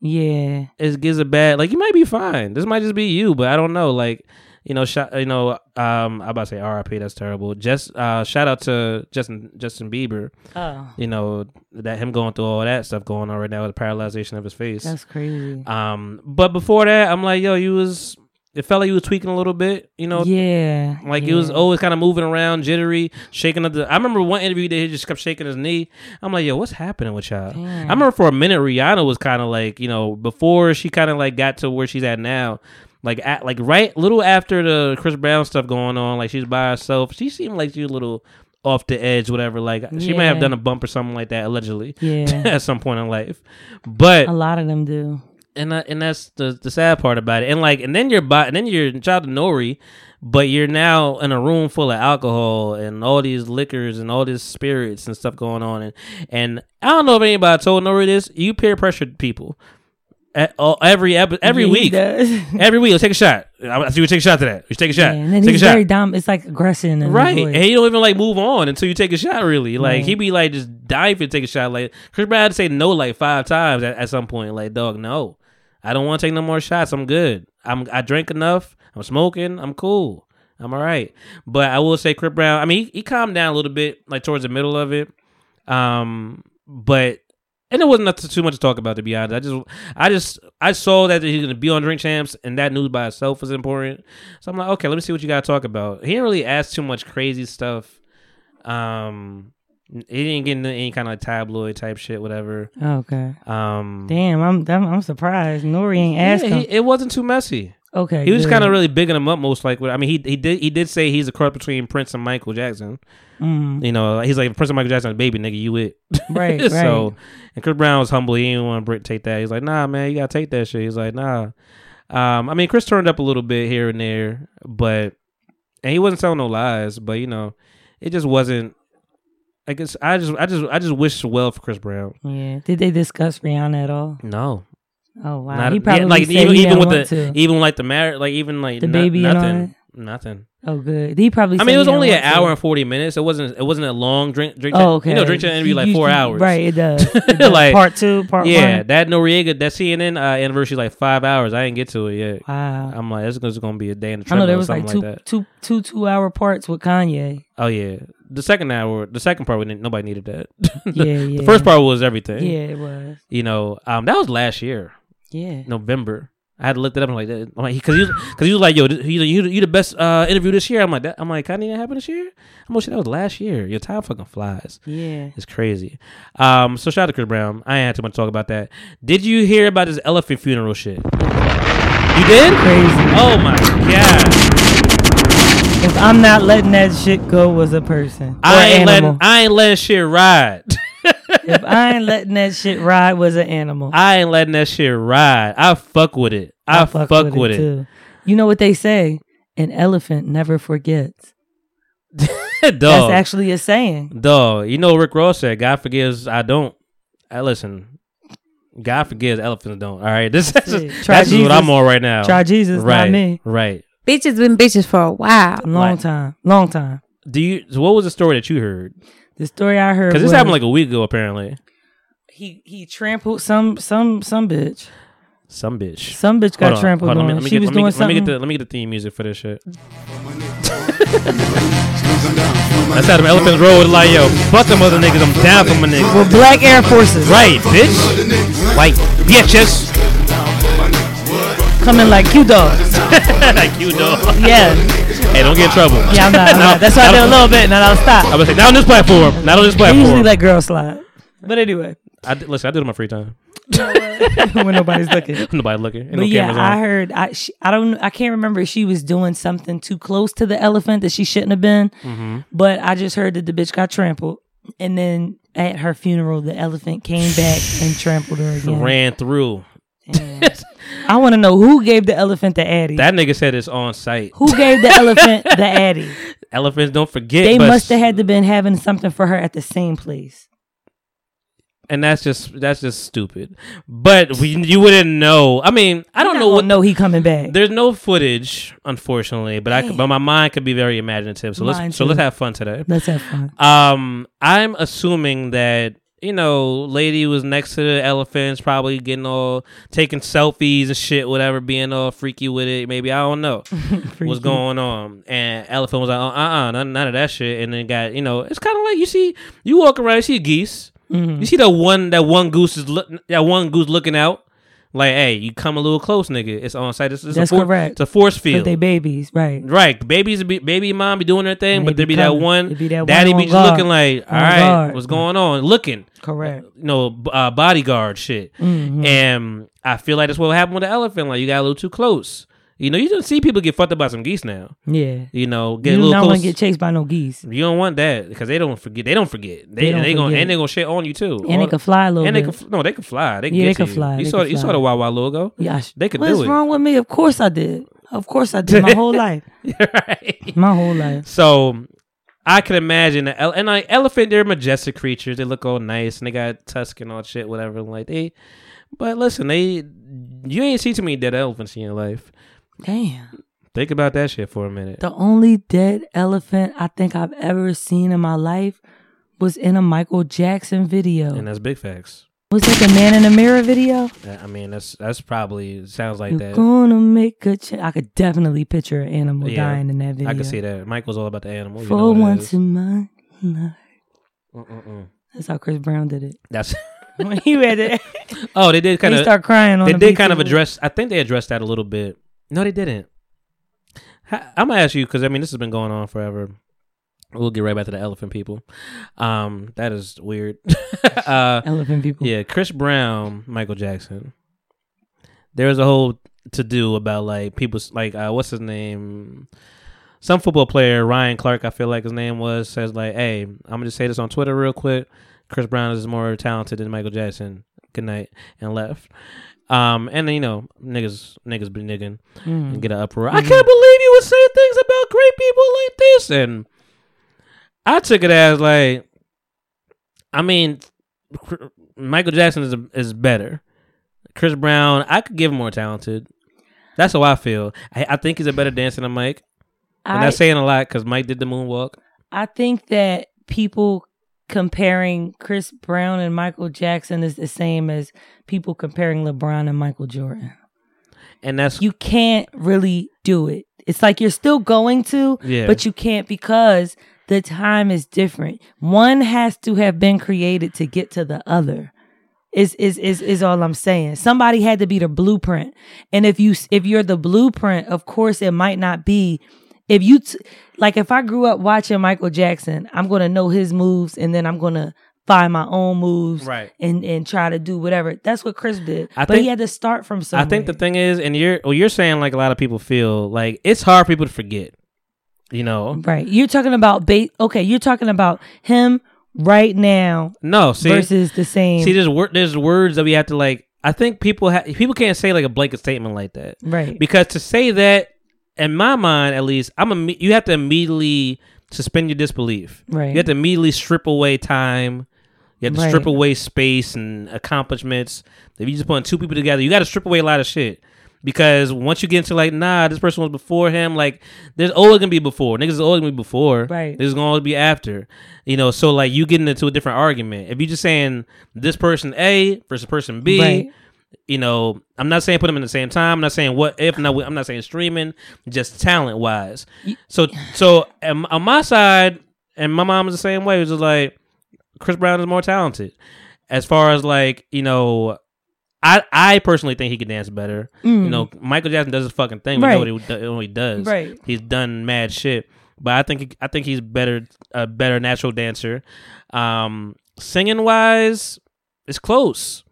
Yeah. it gives a bad like you might be fine. This might just be you, but I don't know. Like you know, sh- you know, um, I'm about to say R.I.P. That's terrible. Just uh, shout out to Justin Justin Bieber. Oh, You know that him going through all that stuff going on right now with the paralyzation of his face. that's crazy. Um, but before that, I'm like, yo, you was it felt like you was tweaking a little bit. You know, yeah. like yeah. he was always kind of moving around, jittery, shaking up the. I remember one interview that he just kept shaking his knee. I'm like, yo, what's happening with y'all? Damn. I remember for a minute Rihanna was kind of like, you know, before she kind of like got to where she's at now, like at like right little after the Chris Brown stuff going on, like she's by herself. She seemed like she was a little off the edge, whatever. Like she might have done a bump or something like that allegedly Yeah. at some point in life, but A lot of them do. and that, and that's the the sad part about it. And like, and then you're by, and then you're child to Nori, but you're now in a room full of alcohol and all these liquors and all these spirits and stuff going on. And and I don't know if anybody told Nori this. You peer pressured people at, every epi- every Yeah, week. Every week, let's take a shot. I see you take a shot to that. You take a shot. Yeah, and then take he's a shot. very dumb. It's like aggression. In Right, and he don't even like move on until you take a shot. Really, like Right. he be like just dying for you to take a shot. Like Chris Brown had to say no like five times at, at some point. Like dog, no, I don't want to take no more shots. I'm good. I'm I drank enough. I'm smoking. I'm cool. I'm all right. But I will say Chris Brown. I mean, he, he calmed down a little bit like towards the middle of it. Um, but and it wasn't nothing too much to talk about to be honest. I just I just I saw that he's gonna be on Drink Champs and that news by itself was important. So I'm like, okay, let me see what you gotta talk about. He didn't really ask too much crazy stuff. Um he didn't get into any kind of like tabloid type shit, whatever. Okay. Um Damn, I'm I'm, I'm surprised. Nori ain't yeah, asked him. he, it wasn't too messy. Okay. He was kind of really bigging him up most like I mean he he did he did say he's a cross between Prince and Michael Jackson. Mm, You know, he's like Prince and Michael Jackson, baby nigga, you it. right, right. so, and Chris Brown was humble. He didn't want to take that. He's like, nah, man, you gotta take that shit. He's like, nah. Um, I mean, Chris turned up a little bit here and there, but and he wasn't telling no lies. But you know, it just wasn't. I guess I just, I just, I just wish well for Chris Brown. yeah. Did they discuss Rihanna at all? No, Oh wow. not he yeah, probably like said even, even with the to. even like the marriage, like even like The no- baby and all nothing, nothing. Oh good. He probably. I mean, it was only an want to. hour and forty minutes. It wasn't, it wasn't a long drink. drink Oh okay. You know, drink interview You- like four you- hours. Right. It does. It does. Like- part two. Part Yeah, one. that Noriega, that CNN uh, anniversary, like five hours. I didn't get to it yet. Wow. I'm like, it's just gonna be a day in the I know there or was something like like, two, that. two, two, two hour parts with Kanye. Oh yeah, the second hour, the second part, we didn't, nobody needed that. Yeah, yeah. the first part was everything. Yeah, it was. you know, um, that was last year, Yeah. November. I had to look that up. I'm like, that- I'm like, because he because he was like, yo, he, you, you the best uh, interview this year. I'm like, that, I'm like, kind of happen this year. I'm like, shit, that was last year. Your time fucking flies. Yeah. It's crazy. Um, so shout out to Chris Brown. I ain't had too much to talk about that. Did you hear about this elephant funeral shit? You did? Crazy. Oh my god! If I'm not letting that shit go as a person, I ain't letting I ain't letting shit ride. if I ain't letting that shit ride was an animal, I ain't letting that shit ride. I fuck with it. I, fuck, with, it. too. You know what they say? An elephant never forgets. Dog. That's actually a saying. Dog, you know Rick Ross said, God forgives, I don't. I listen. God forgives, elephants don't. All right, this That's that's, it. that's just what I'm on right now. Try Jesus, right, not me. Right. Bitches been bitches for a while. Long Like- time, long time. Do you? So what was the story that you heard? The story I heard Because this was happened like a week ago, apparently. he he trampled some some some bitch. Some bitch. Some bitch got on, trampled on, on. Let me, let she get, was let me, doing let me get the let me get the theme music for this shit. That's how them elephants roll with like, yo, fuck them other niggas. I'm down for my niggas. with black Air Forces Right, bitch. White bitches. coming like Q dogs. like you know. Yeah, Hey, don't get in trouble. yeah, I'm not. I'm not. That's why I did a little bit, and then I'll stop. I was say not on this platform. Not on this I usually platform. let girls slide, but anyway, I did, listen. I do it in my free time. when nobody's looking. Nobody looking. Ain't no But yeah, cameras I heard. I she, I don't. I can't remember if she was doing something too close to the elephant that she shouldn't have been. Mm-hmm. But I just heard that the bitch got trampled, and then at her funeral, the elephant came back and trampled her again. Ran through. I want to know who gave the elephant the addy. That nigga said it's on site. who gave the elephant the addy? Elephants don't forget. They must have had to been having something for her at the same place. and that's just that's just stupid. But we, you wouldn't know. I mean, I don't know what. No, he coming back. There's no footage, unfortunately, but I could, but my mind could be very imaginative. So Mine let's so too. let's have fun today. Let's have fun. Um, I'm assuming that you know, lady was next to the elephants, probably getting all taking selfies and shit, whatever, being all freaky with it. Maybe I don't know what's going on. And elephant was like, uh, uh, none, none of that shit. And then got you know, it's kind of like you see, you walk around, you see geese. Mm-hmm. You see that one that one goose is look that one goose looking out. Like, hey, you come a little close, nigga. It's on site. It's, it's That's a for- correct. It's a force But field. they babies, right? Right, babies, be, baby, mom be doing their thing, And but they there be be that coming. one, There be that daddy one be on just guard. looking like, all On right, guard. what's going on? Looking, Correct. you know, b- uh, bodyguard shit. Mm-hmm. And I feel like that's what happened with the elephant. Like you got a little too close. You know, you don't see people get fucked up by some geese now. Yeah. You know, get You a not want to get chased by no geese. you don't want that because they don't forget. They don't forget. They, They don't they gonna forget. and they gonna shit on you too. And they can fly a little and they bit. can no, they can fly. They can Yeah, get they can you. fly. You They saw can you saw the Wild logo. Yeah, They could What's do it. wrong with me? Of course I did. Of course I did. My whole life. right. My whole life. So I can imagine the ele- and like elephant, they're majestic creatures. They look all nice and they got tusks and all shit, whatever. Like they, but listen, they you ain't see too many dead elephants in your life. Damn. Think about that shit for a minute. The only dead elephant I think I've ever seen in my life was in a Michael Jackson video. And that's big facts. Was that the Man in the Mirror video? I mean, that's that's probably sounds like You're that. gonna make a change. I could definitely picture an animal Yeah, dying in that video. I can see that. Michael's all about the animal. You For know once in my life. Mm-mm-mm. That's how Chris Brown did it. That's When he read it, oh, they did kind of start crying on they the did kind of address. I think they addressed that a little bit. No, they didn't. I'm gonna ask you because I mean this has been going on forever. We'll get right back to the elephant people. Um, that is weird. uh, elephant people. yeah, Chris Brown, Michael Jackson. There was a whole to do about like people like uh, what's his name? Some football player, Ryan Clark, I feel like his name was, says like, "Hey, I'm gonna just say this on Twitter real quick. Chris Brown is more talented than Michael Jackson. Good night," and left. Um, and you know niggas niggas be nigging Mm. and get an uproar. I can't believe you would say things about great people like this. And I took it as like, I mean, Michael Jackson is is better. Chris Brown, I could give him more talented. That's how I feel. I, I think he's a better dancer than Mike. And I, that's saying a lot because Mike did the moonwalk. I think that people comparing Chris Brown and Michael Jackson is the same as people comparing LeBron and Michael Jordan. And that's You can't really do it. It's like you're still going to, Yeah. but you can't because the time is different. One has to have been created to get to the other. Is is is is all I'm saying. Somebody had to be the blueprint, and if you if you're the blueprint, of course it might not be. If you t- like, if I grew up watching Michael Jackson, I'm gonna know his moves, and then I'm gonna find my own moves, Right. and and try to do whatever. That's what Chris did, I but think- he had to start from somewhere. I think the thing is, and you're well, you're saying like a lot of people feel like it's hard for people to forget. You know, right. You're talking about bait. Okay, you're talking about him right now no, see, versus the same. see, there's wor- there's words that we have to like. I think people ha- people can't say like a blanket statement like that. right. because to say that in my mind at least i'm a you have to immediately suspend your disbelief Right. you have to immediately strip away time you have to Right. strip away space and accomplishments if you just put two people together you got to strip away a lot of shit because once you get into like nah this person was before him like there's always gonna be before niggas is always gonna be before Right. there's gonna always be after you know so like you getting into a different argument if you just saying this person a versus person b Right. You know, I'm not saying put them in the same time. I'm not saying what if. Not, I'm not saying streaming. Just talent wise. So, so on my side, and my mom is the same way. It was just like Chris Brown is more talented. As far as like you know, I I personally think he could dance better. You know, Michael Jackson does his fucking thing. We Mm. Right. know what he, what he does. Right. He's done mad shit. But I think I think he's better a better natural dancer. Um, singing wise, it's close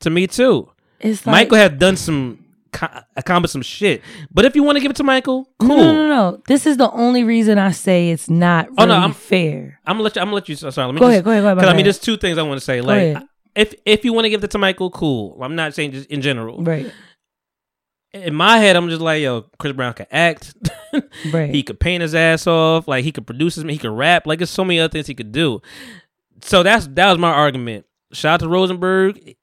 to me too. It's like, Michael had done some co- accomplished some shit. But if you want to give it to Michael, cool. No, no, no, no. This is the only reason I say it's not really Oh, no, I'm- fair. I'm gonna let you. I'm gonna let you. Sorry, let me Go just, ahead, go ahead, go ahead, my 'cause I mean, there's two things I want to say. Like, ahead. if if you want to give it to Michael, cool. I'm not saying just in general. Right, In my head, I'm just like, yo, Chris Brown can act. right. he could paint his ass off. Like he could produce his. He could rap. Like there's so many other things he could do. So that's that was my argument. Shout out to Rosenberg.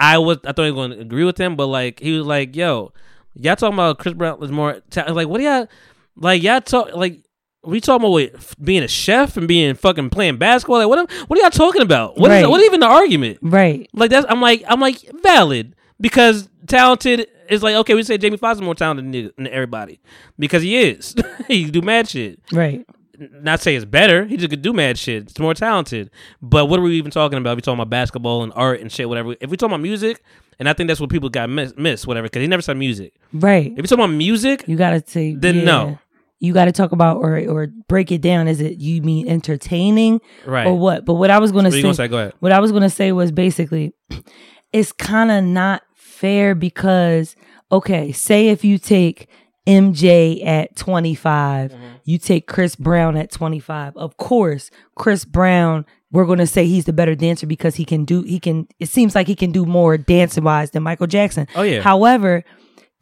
I was I thought he was going to agree with him, but like he was like, yo, y'all talking about Chris Brown was more ta- like what do y'all like y'all talk like. We talking about what, being a chef and being fucking playing basketball. Like what? What are y'all talking about? What is Right. what even the argument? right. Like that's I'm like I'm like valid because talented is like okay we say Jamie Foxx is more talented than, everybody because he is he do mad shit. Right. Not say it's better, he just could do mad shit. It's more talented. But what are we even talking about? If we talking about basketball and art and shit, whatever. If we talking about music, and I think that's what people got miss, miss whatever, because he never said music. Right. If we talking about music, You gotta say Then yeah. no. You gotta talk about or or break it down. Is it you mean entertaining right? or what? But what I was gonna say, gonna say? Go ahead. what I was gonna say was basically, it's kind of not fair because okay, say if you take MJ at 25, Mm-hmm. you take Chris Brown at 25. Of course, Chris Brown, we're going to say he's the better dancer because he can do, he can, it seems like he can do more dancing wise than Michael Jackson. Oh, yeah. However,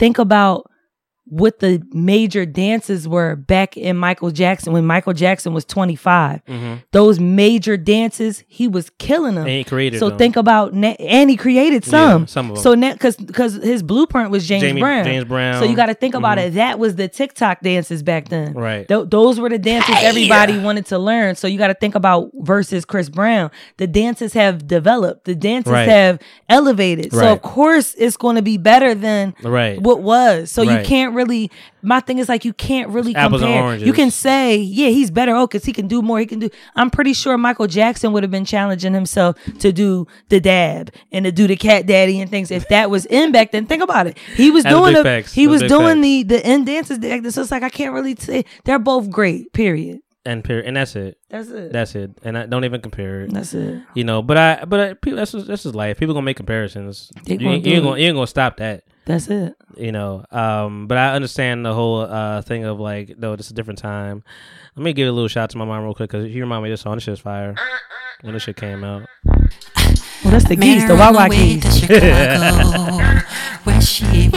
think about what the major dances were back in Michael Jackson when Michael Jackson was 25. Those major dances, he was killing them. Mm-hmm. And he created So them. think about and he created some. some of 'em. So now because because his blueprint was James Jamie- Brown. James Brown. So you got to think about it. That was the TikTok dances back then. Right. Th- those were the dances everybody wanted to learn. So you got to think about versus Chris Brown. The dances have developed. The dances Right. have elevated. So of course it's going to be better than Right. what was. So you can't really. My thing is like you can't really compare. You can say yeah he's better. Oh, because he can do more. He can do. I'm pretty sure Michael Jackson would have been challenging himself to do the dab and to do the cat daddy and things if that was in back then. Think about it. He was That's doing the facts. he was doing facts. the the end dances. So it's like I can't really say they're both great. Period. and period, and that's it. That's it. That's it. And I don't even compare it. That's it. You know, but I, but I, people, that's just, that's just life. People gonna make comparisons. You, gonna ain't- do you ain't gonna, you ain't gonna stop that. That's it. You know, um, but I understand the whole uh thing of like, no, this is a different time. Let me give a little shout out to my mom real quick because you remind me of this song. This shit's fire. When this shit came out, Well, that's the geese, the Married Wawa geese. to Chicago, where she.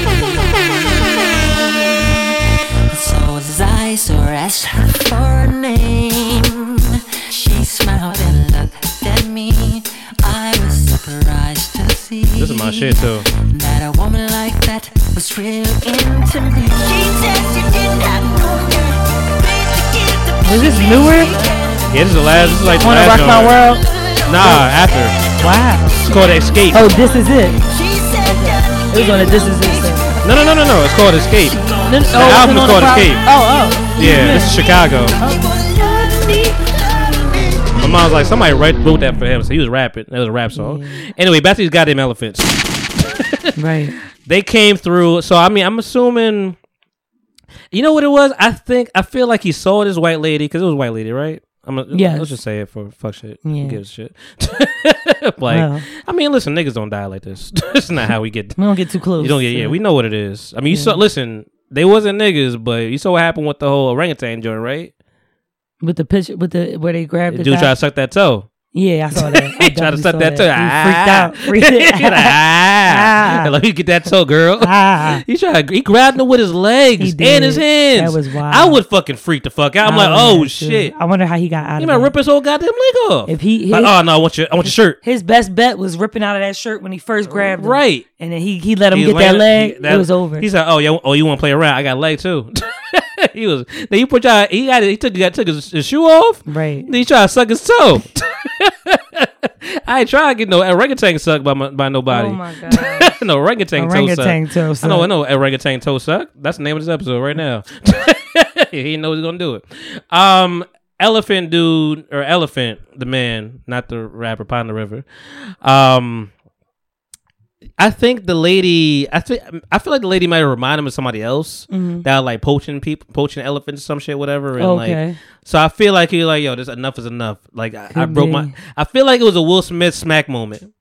So as I so asked her for a name, she smiled and looked at me. I was surprised to see this is my shit too. that a woman like that was real into me. She said she didn't have no Was this newer? Yeah, this is the last. This is like the Wanna last rock my world? Nah, after Wow. it's called Xscape. Oh, this is it. She It was on a This Is It. thing. No, no, no, no, no. It's called Xscape. The oh, album is called Escape. Oh, oh. Yeah, this is Chicago. Oh. But mom was like, somebody write, wrote that for him, so he was rapping. That was a rap song. Anyway, back to these goddamn elephants. Right. They came through. So I mean, I'm assuming. You know what it was? I think I feel like he saw this white lady because it was a white lady, right? I'm a, Yes. Let's just say it for fuck shit. Yeah. Who gives shit? like, Well. I mean, listen, niggas don't die like this. It's not how we get. We don't get too close. You don't get. Yeah, we know what it is. I mean, you saw. Listen, they wasn't niggas, but you saw what happened with the whole orangutan joint, right? With the picture with the where they grabbed The dude tried to suck that toe. Yeah, I saw that. I He tried to suck saw that toe. He freaked out. Freaked like, ah. Ah. Let me get that toe, girl. Ah. He tried. He grabbed him with his legs and his hands. That was wild. I would fucking freak the fuck out. I'm I like, oh have too. shit. I wonder how he got out He might rip his whole goddamn leg off. If he like, oh no, I want your, I want your shirt. his best bet was ripping out of that shirt when he first grabbed him. Right. And then he he let him He get was that leg. he- that- it was over. He said, "Oh, yeah, oh, you want to play around? I got a leg too." he was. Then he put y'all. He got. He took. He got took his, his shoe off. right. Then he tried to suck his toe. I ain't trying to get no orangutan sucked by my, by nobody. Oh my god. no orangutan, Orangutan toe toe suck. I know. I suck. know. Orangutan toe suck. That's the name of this episode right now. he knows he's gonna do it. Um, elephant dude or elephant the man, not the rapper Pond the River. Um. I think the lady. I think I feel like the lady might have reminded him of somebody else mm-hmm. that like poaching people, poaching elephants, or some shit, whatever. And Okay. like, so I feel like he like, yo, this enough is enough. Like I, I broke be. my. I feel like it was a Will Smith smack moment.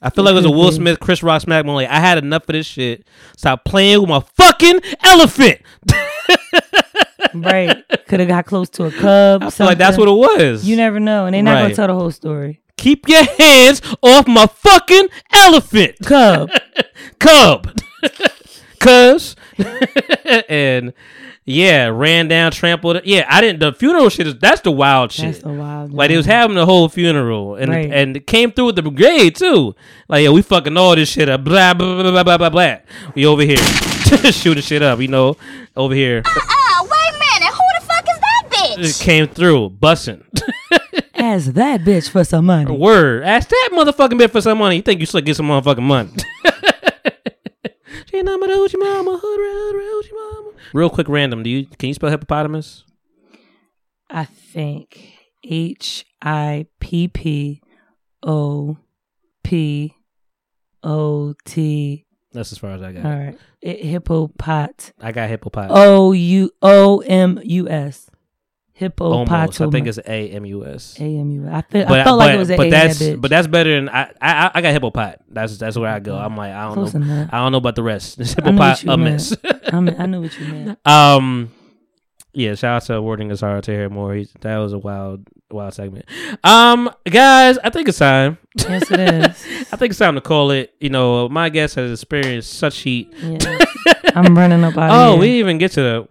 I feel like it was a Will be. Smith, Chris Rock smack moment. Like I had enough of this shit. Stop playing with my fucking elephant. right. Could have got close to a cub. I feel like that's what it was. You never know, and they're not Right. gonna tell the whole story. Keep your hands off my fucking elephant. Cub. cub cuz and yeah ran down trampled it yeah i didn't the funeral shit is that's the wild shit That's the wild. like they was having the whole funeral and Right. and it came through with the brigade too like yeah we fucking all this shit up blah blah blah blah blah blah blah we over here Just shooting shit up you know over here Uh, wait a minute. Who the fuck is that it bitch? came through bussing Ask that bitch for some money. Word. Ask that motherfucking bitch for some money. You think you should get some motherfucking money. She not my hoochie mama, hood rat, mama. Real quick random. Do you can you spell hippopotamus? I think H I P P O P O T. That's as far as I got. All right. It, hippopot. I got hippopot. O U O M U S. Almost. I think it's A M U S. A M U. I, feel, But I felt like it was an but A that's that but that's better than I I I got hippopot. That's that's where I go. I'm like I don't Close know. enough. I don't know about the rest. It's I knew what hippopot a miss. I, mean, I knew what you meant. Um, yeah. Shout out to Wording is hard to hear more. He's, that was a wild, wild segment. Um, guys, I think it's time. Yes, it is. I think it's time to call it. You know, my guest has experienced such heat. Yeah. I'm running up out Oh, here. we even get to the.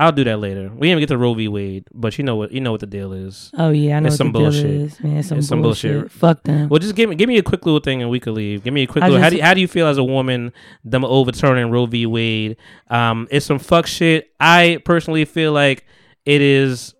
I'll do that later. We didn't even get to Roe v. Wade, but you know what? You know what the deal is. Oh yeah, I know It's what some the deal bullshit. is, man. Some, It's some bullshit. bullshit. Fuck them. Well, just give me give me a quick little thing and we could leave. Give me a quick I little. how do you, how do you feel as a woman them overturning Roe v. Wade? Um, it's some fuck shit. I personally feel like it is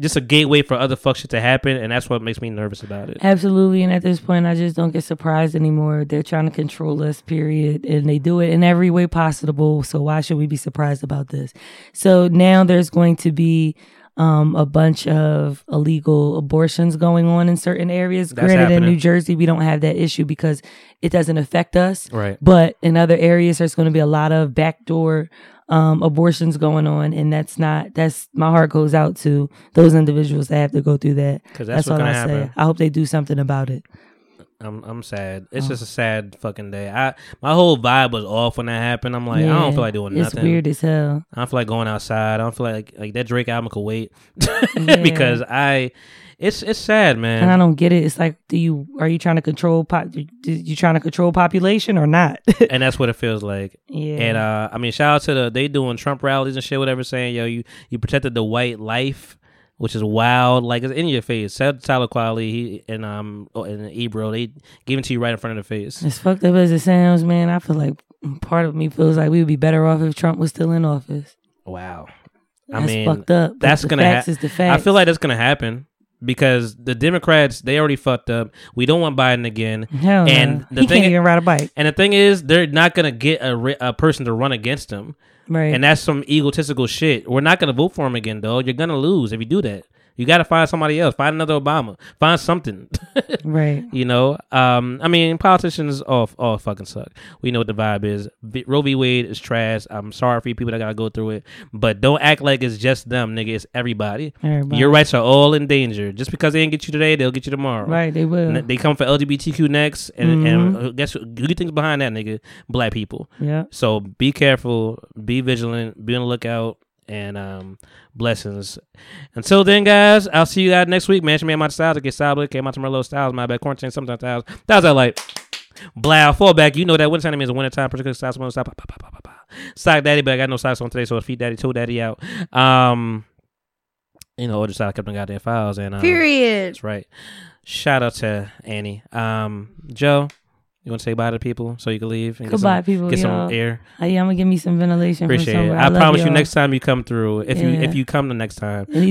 just a gateway for other fuck shit to happen, and that's what makes me nervous about it. Absolutely, and at this point, I just don't get surprised anymore. They're trying to control us, period, and they do it in every way possible. So why should we be surprised about this? So now there's going to be um, a bunch of illegal abortions going on in certain areas. That's Granted, in. New Jersey, we don't have that issue because it doesn't affect us. Right. But in other areas, there's going to be a lot of backdoor um, abortions going on, and that's not. That's my heart goes out to those individuals that have to go through that. 'Cause that's what's all I say. I hope they do something about it. I'm I'm sad. It's Oh. just a sad fucking day. I my whole vibe was off when that happened. I'm like, I don't feel like doing It's nothing. It's weird as hell. I don't feel like going outside. I don't feel like like that Drake album could wait Yeah. because I. It's it's sad, man. And I don't get it. It's like, do you are you trying to control pop? You trying to control population or not? and that's what it feels like. Yeah. And uh, I mean, shout out to the they doing Trump rallies and shit, whatever, saying yo, you you protected the white life, which is wild. Like it's in your face. Said Tyler Qualley, he and um oh, and Ebro, they give it to you right in front of the face. as fucked up as it sounds, man, I feel like part of me feels like we would be better off if Trump was still in office. Wow. That's I mean, fucked up. that's gonna facts ha- is the facts. I feel like that's gonna happen because the Democrats they already fucked up. We don't want Biden again. Hell and no. the he thing can't even ride a bike. And the thing is, they're not gonna get a, a person to run against him. Right. And that's some egotistical shit. We're not gonna vote for him again, though. You're gonna lose if you do that. You got to find somebody else. Find another Obama. Find something. Right. You know, um, I mean, politicians all all fucking suck. We know what the vibe is. V- Roe v. Wade is trash. I'm sorry for you people that gotta go through it, but don't act like it's just them, nigga. It's everybody. Everybody. Your rights are all in danger. Just because they didn't get you today, they'll get you tomorrow. Right, they will. And They come for LGBTQ next, and, and Mhm. uh, guess who who you think's behind that, nigga? Black people. Yeah. So be careful, be vigilant, be on the lookout, and um, blessings. Until then, guys, I'll see you guys next week. Mansion Man, my styles, get Sablet, came out to Merlot styles, my bad quarantine, sometimes styles. That was I like. Blow, fallback. You know that wintertime means a wintertime, particular styles, one stop. Sock daddy, but I got no socks on today, so feet daddy, toe daddy out. Um, you know, order side, I kept on goddamn files, and um, Period. That's right. Shout out to Annie. Um, Jo, you want to say bye to people so you can leave? And Goodbye, get some, people. Get y'all. some air. Uh, yeah, I'm gonna give me some ventilation Appreciate it. I, love promise you, y'all. next time you come through, if you if you come the next time, if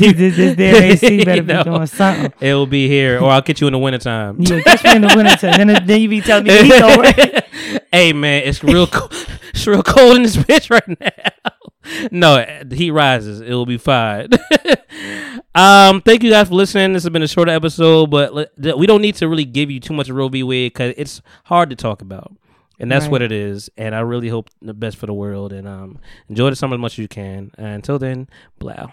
you this, this damn AC better you know, be doing something. it will be here, or I'll get you in the wintertime. Yeah, catch me in the winter time. Then, then you be telling me the heat over. hey man, it's real cold. It's real cold in this bitch right now. No, heat rises. It will be fine. um, thank you guys for listening. This has been a shorter episode, but we don't need to really give you too much of Roe v. Wade because it's hard to talk about, and that's Right. what it is. And I really hope the best for the world. And um, enjoy the summer as much as you can. And until then, blow.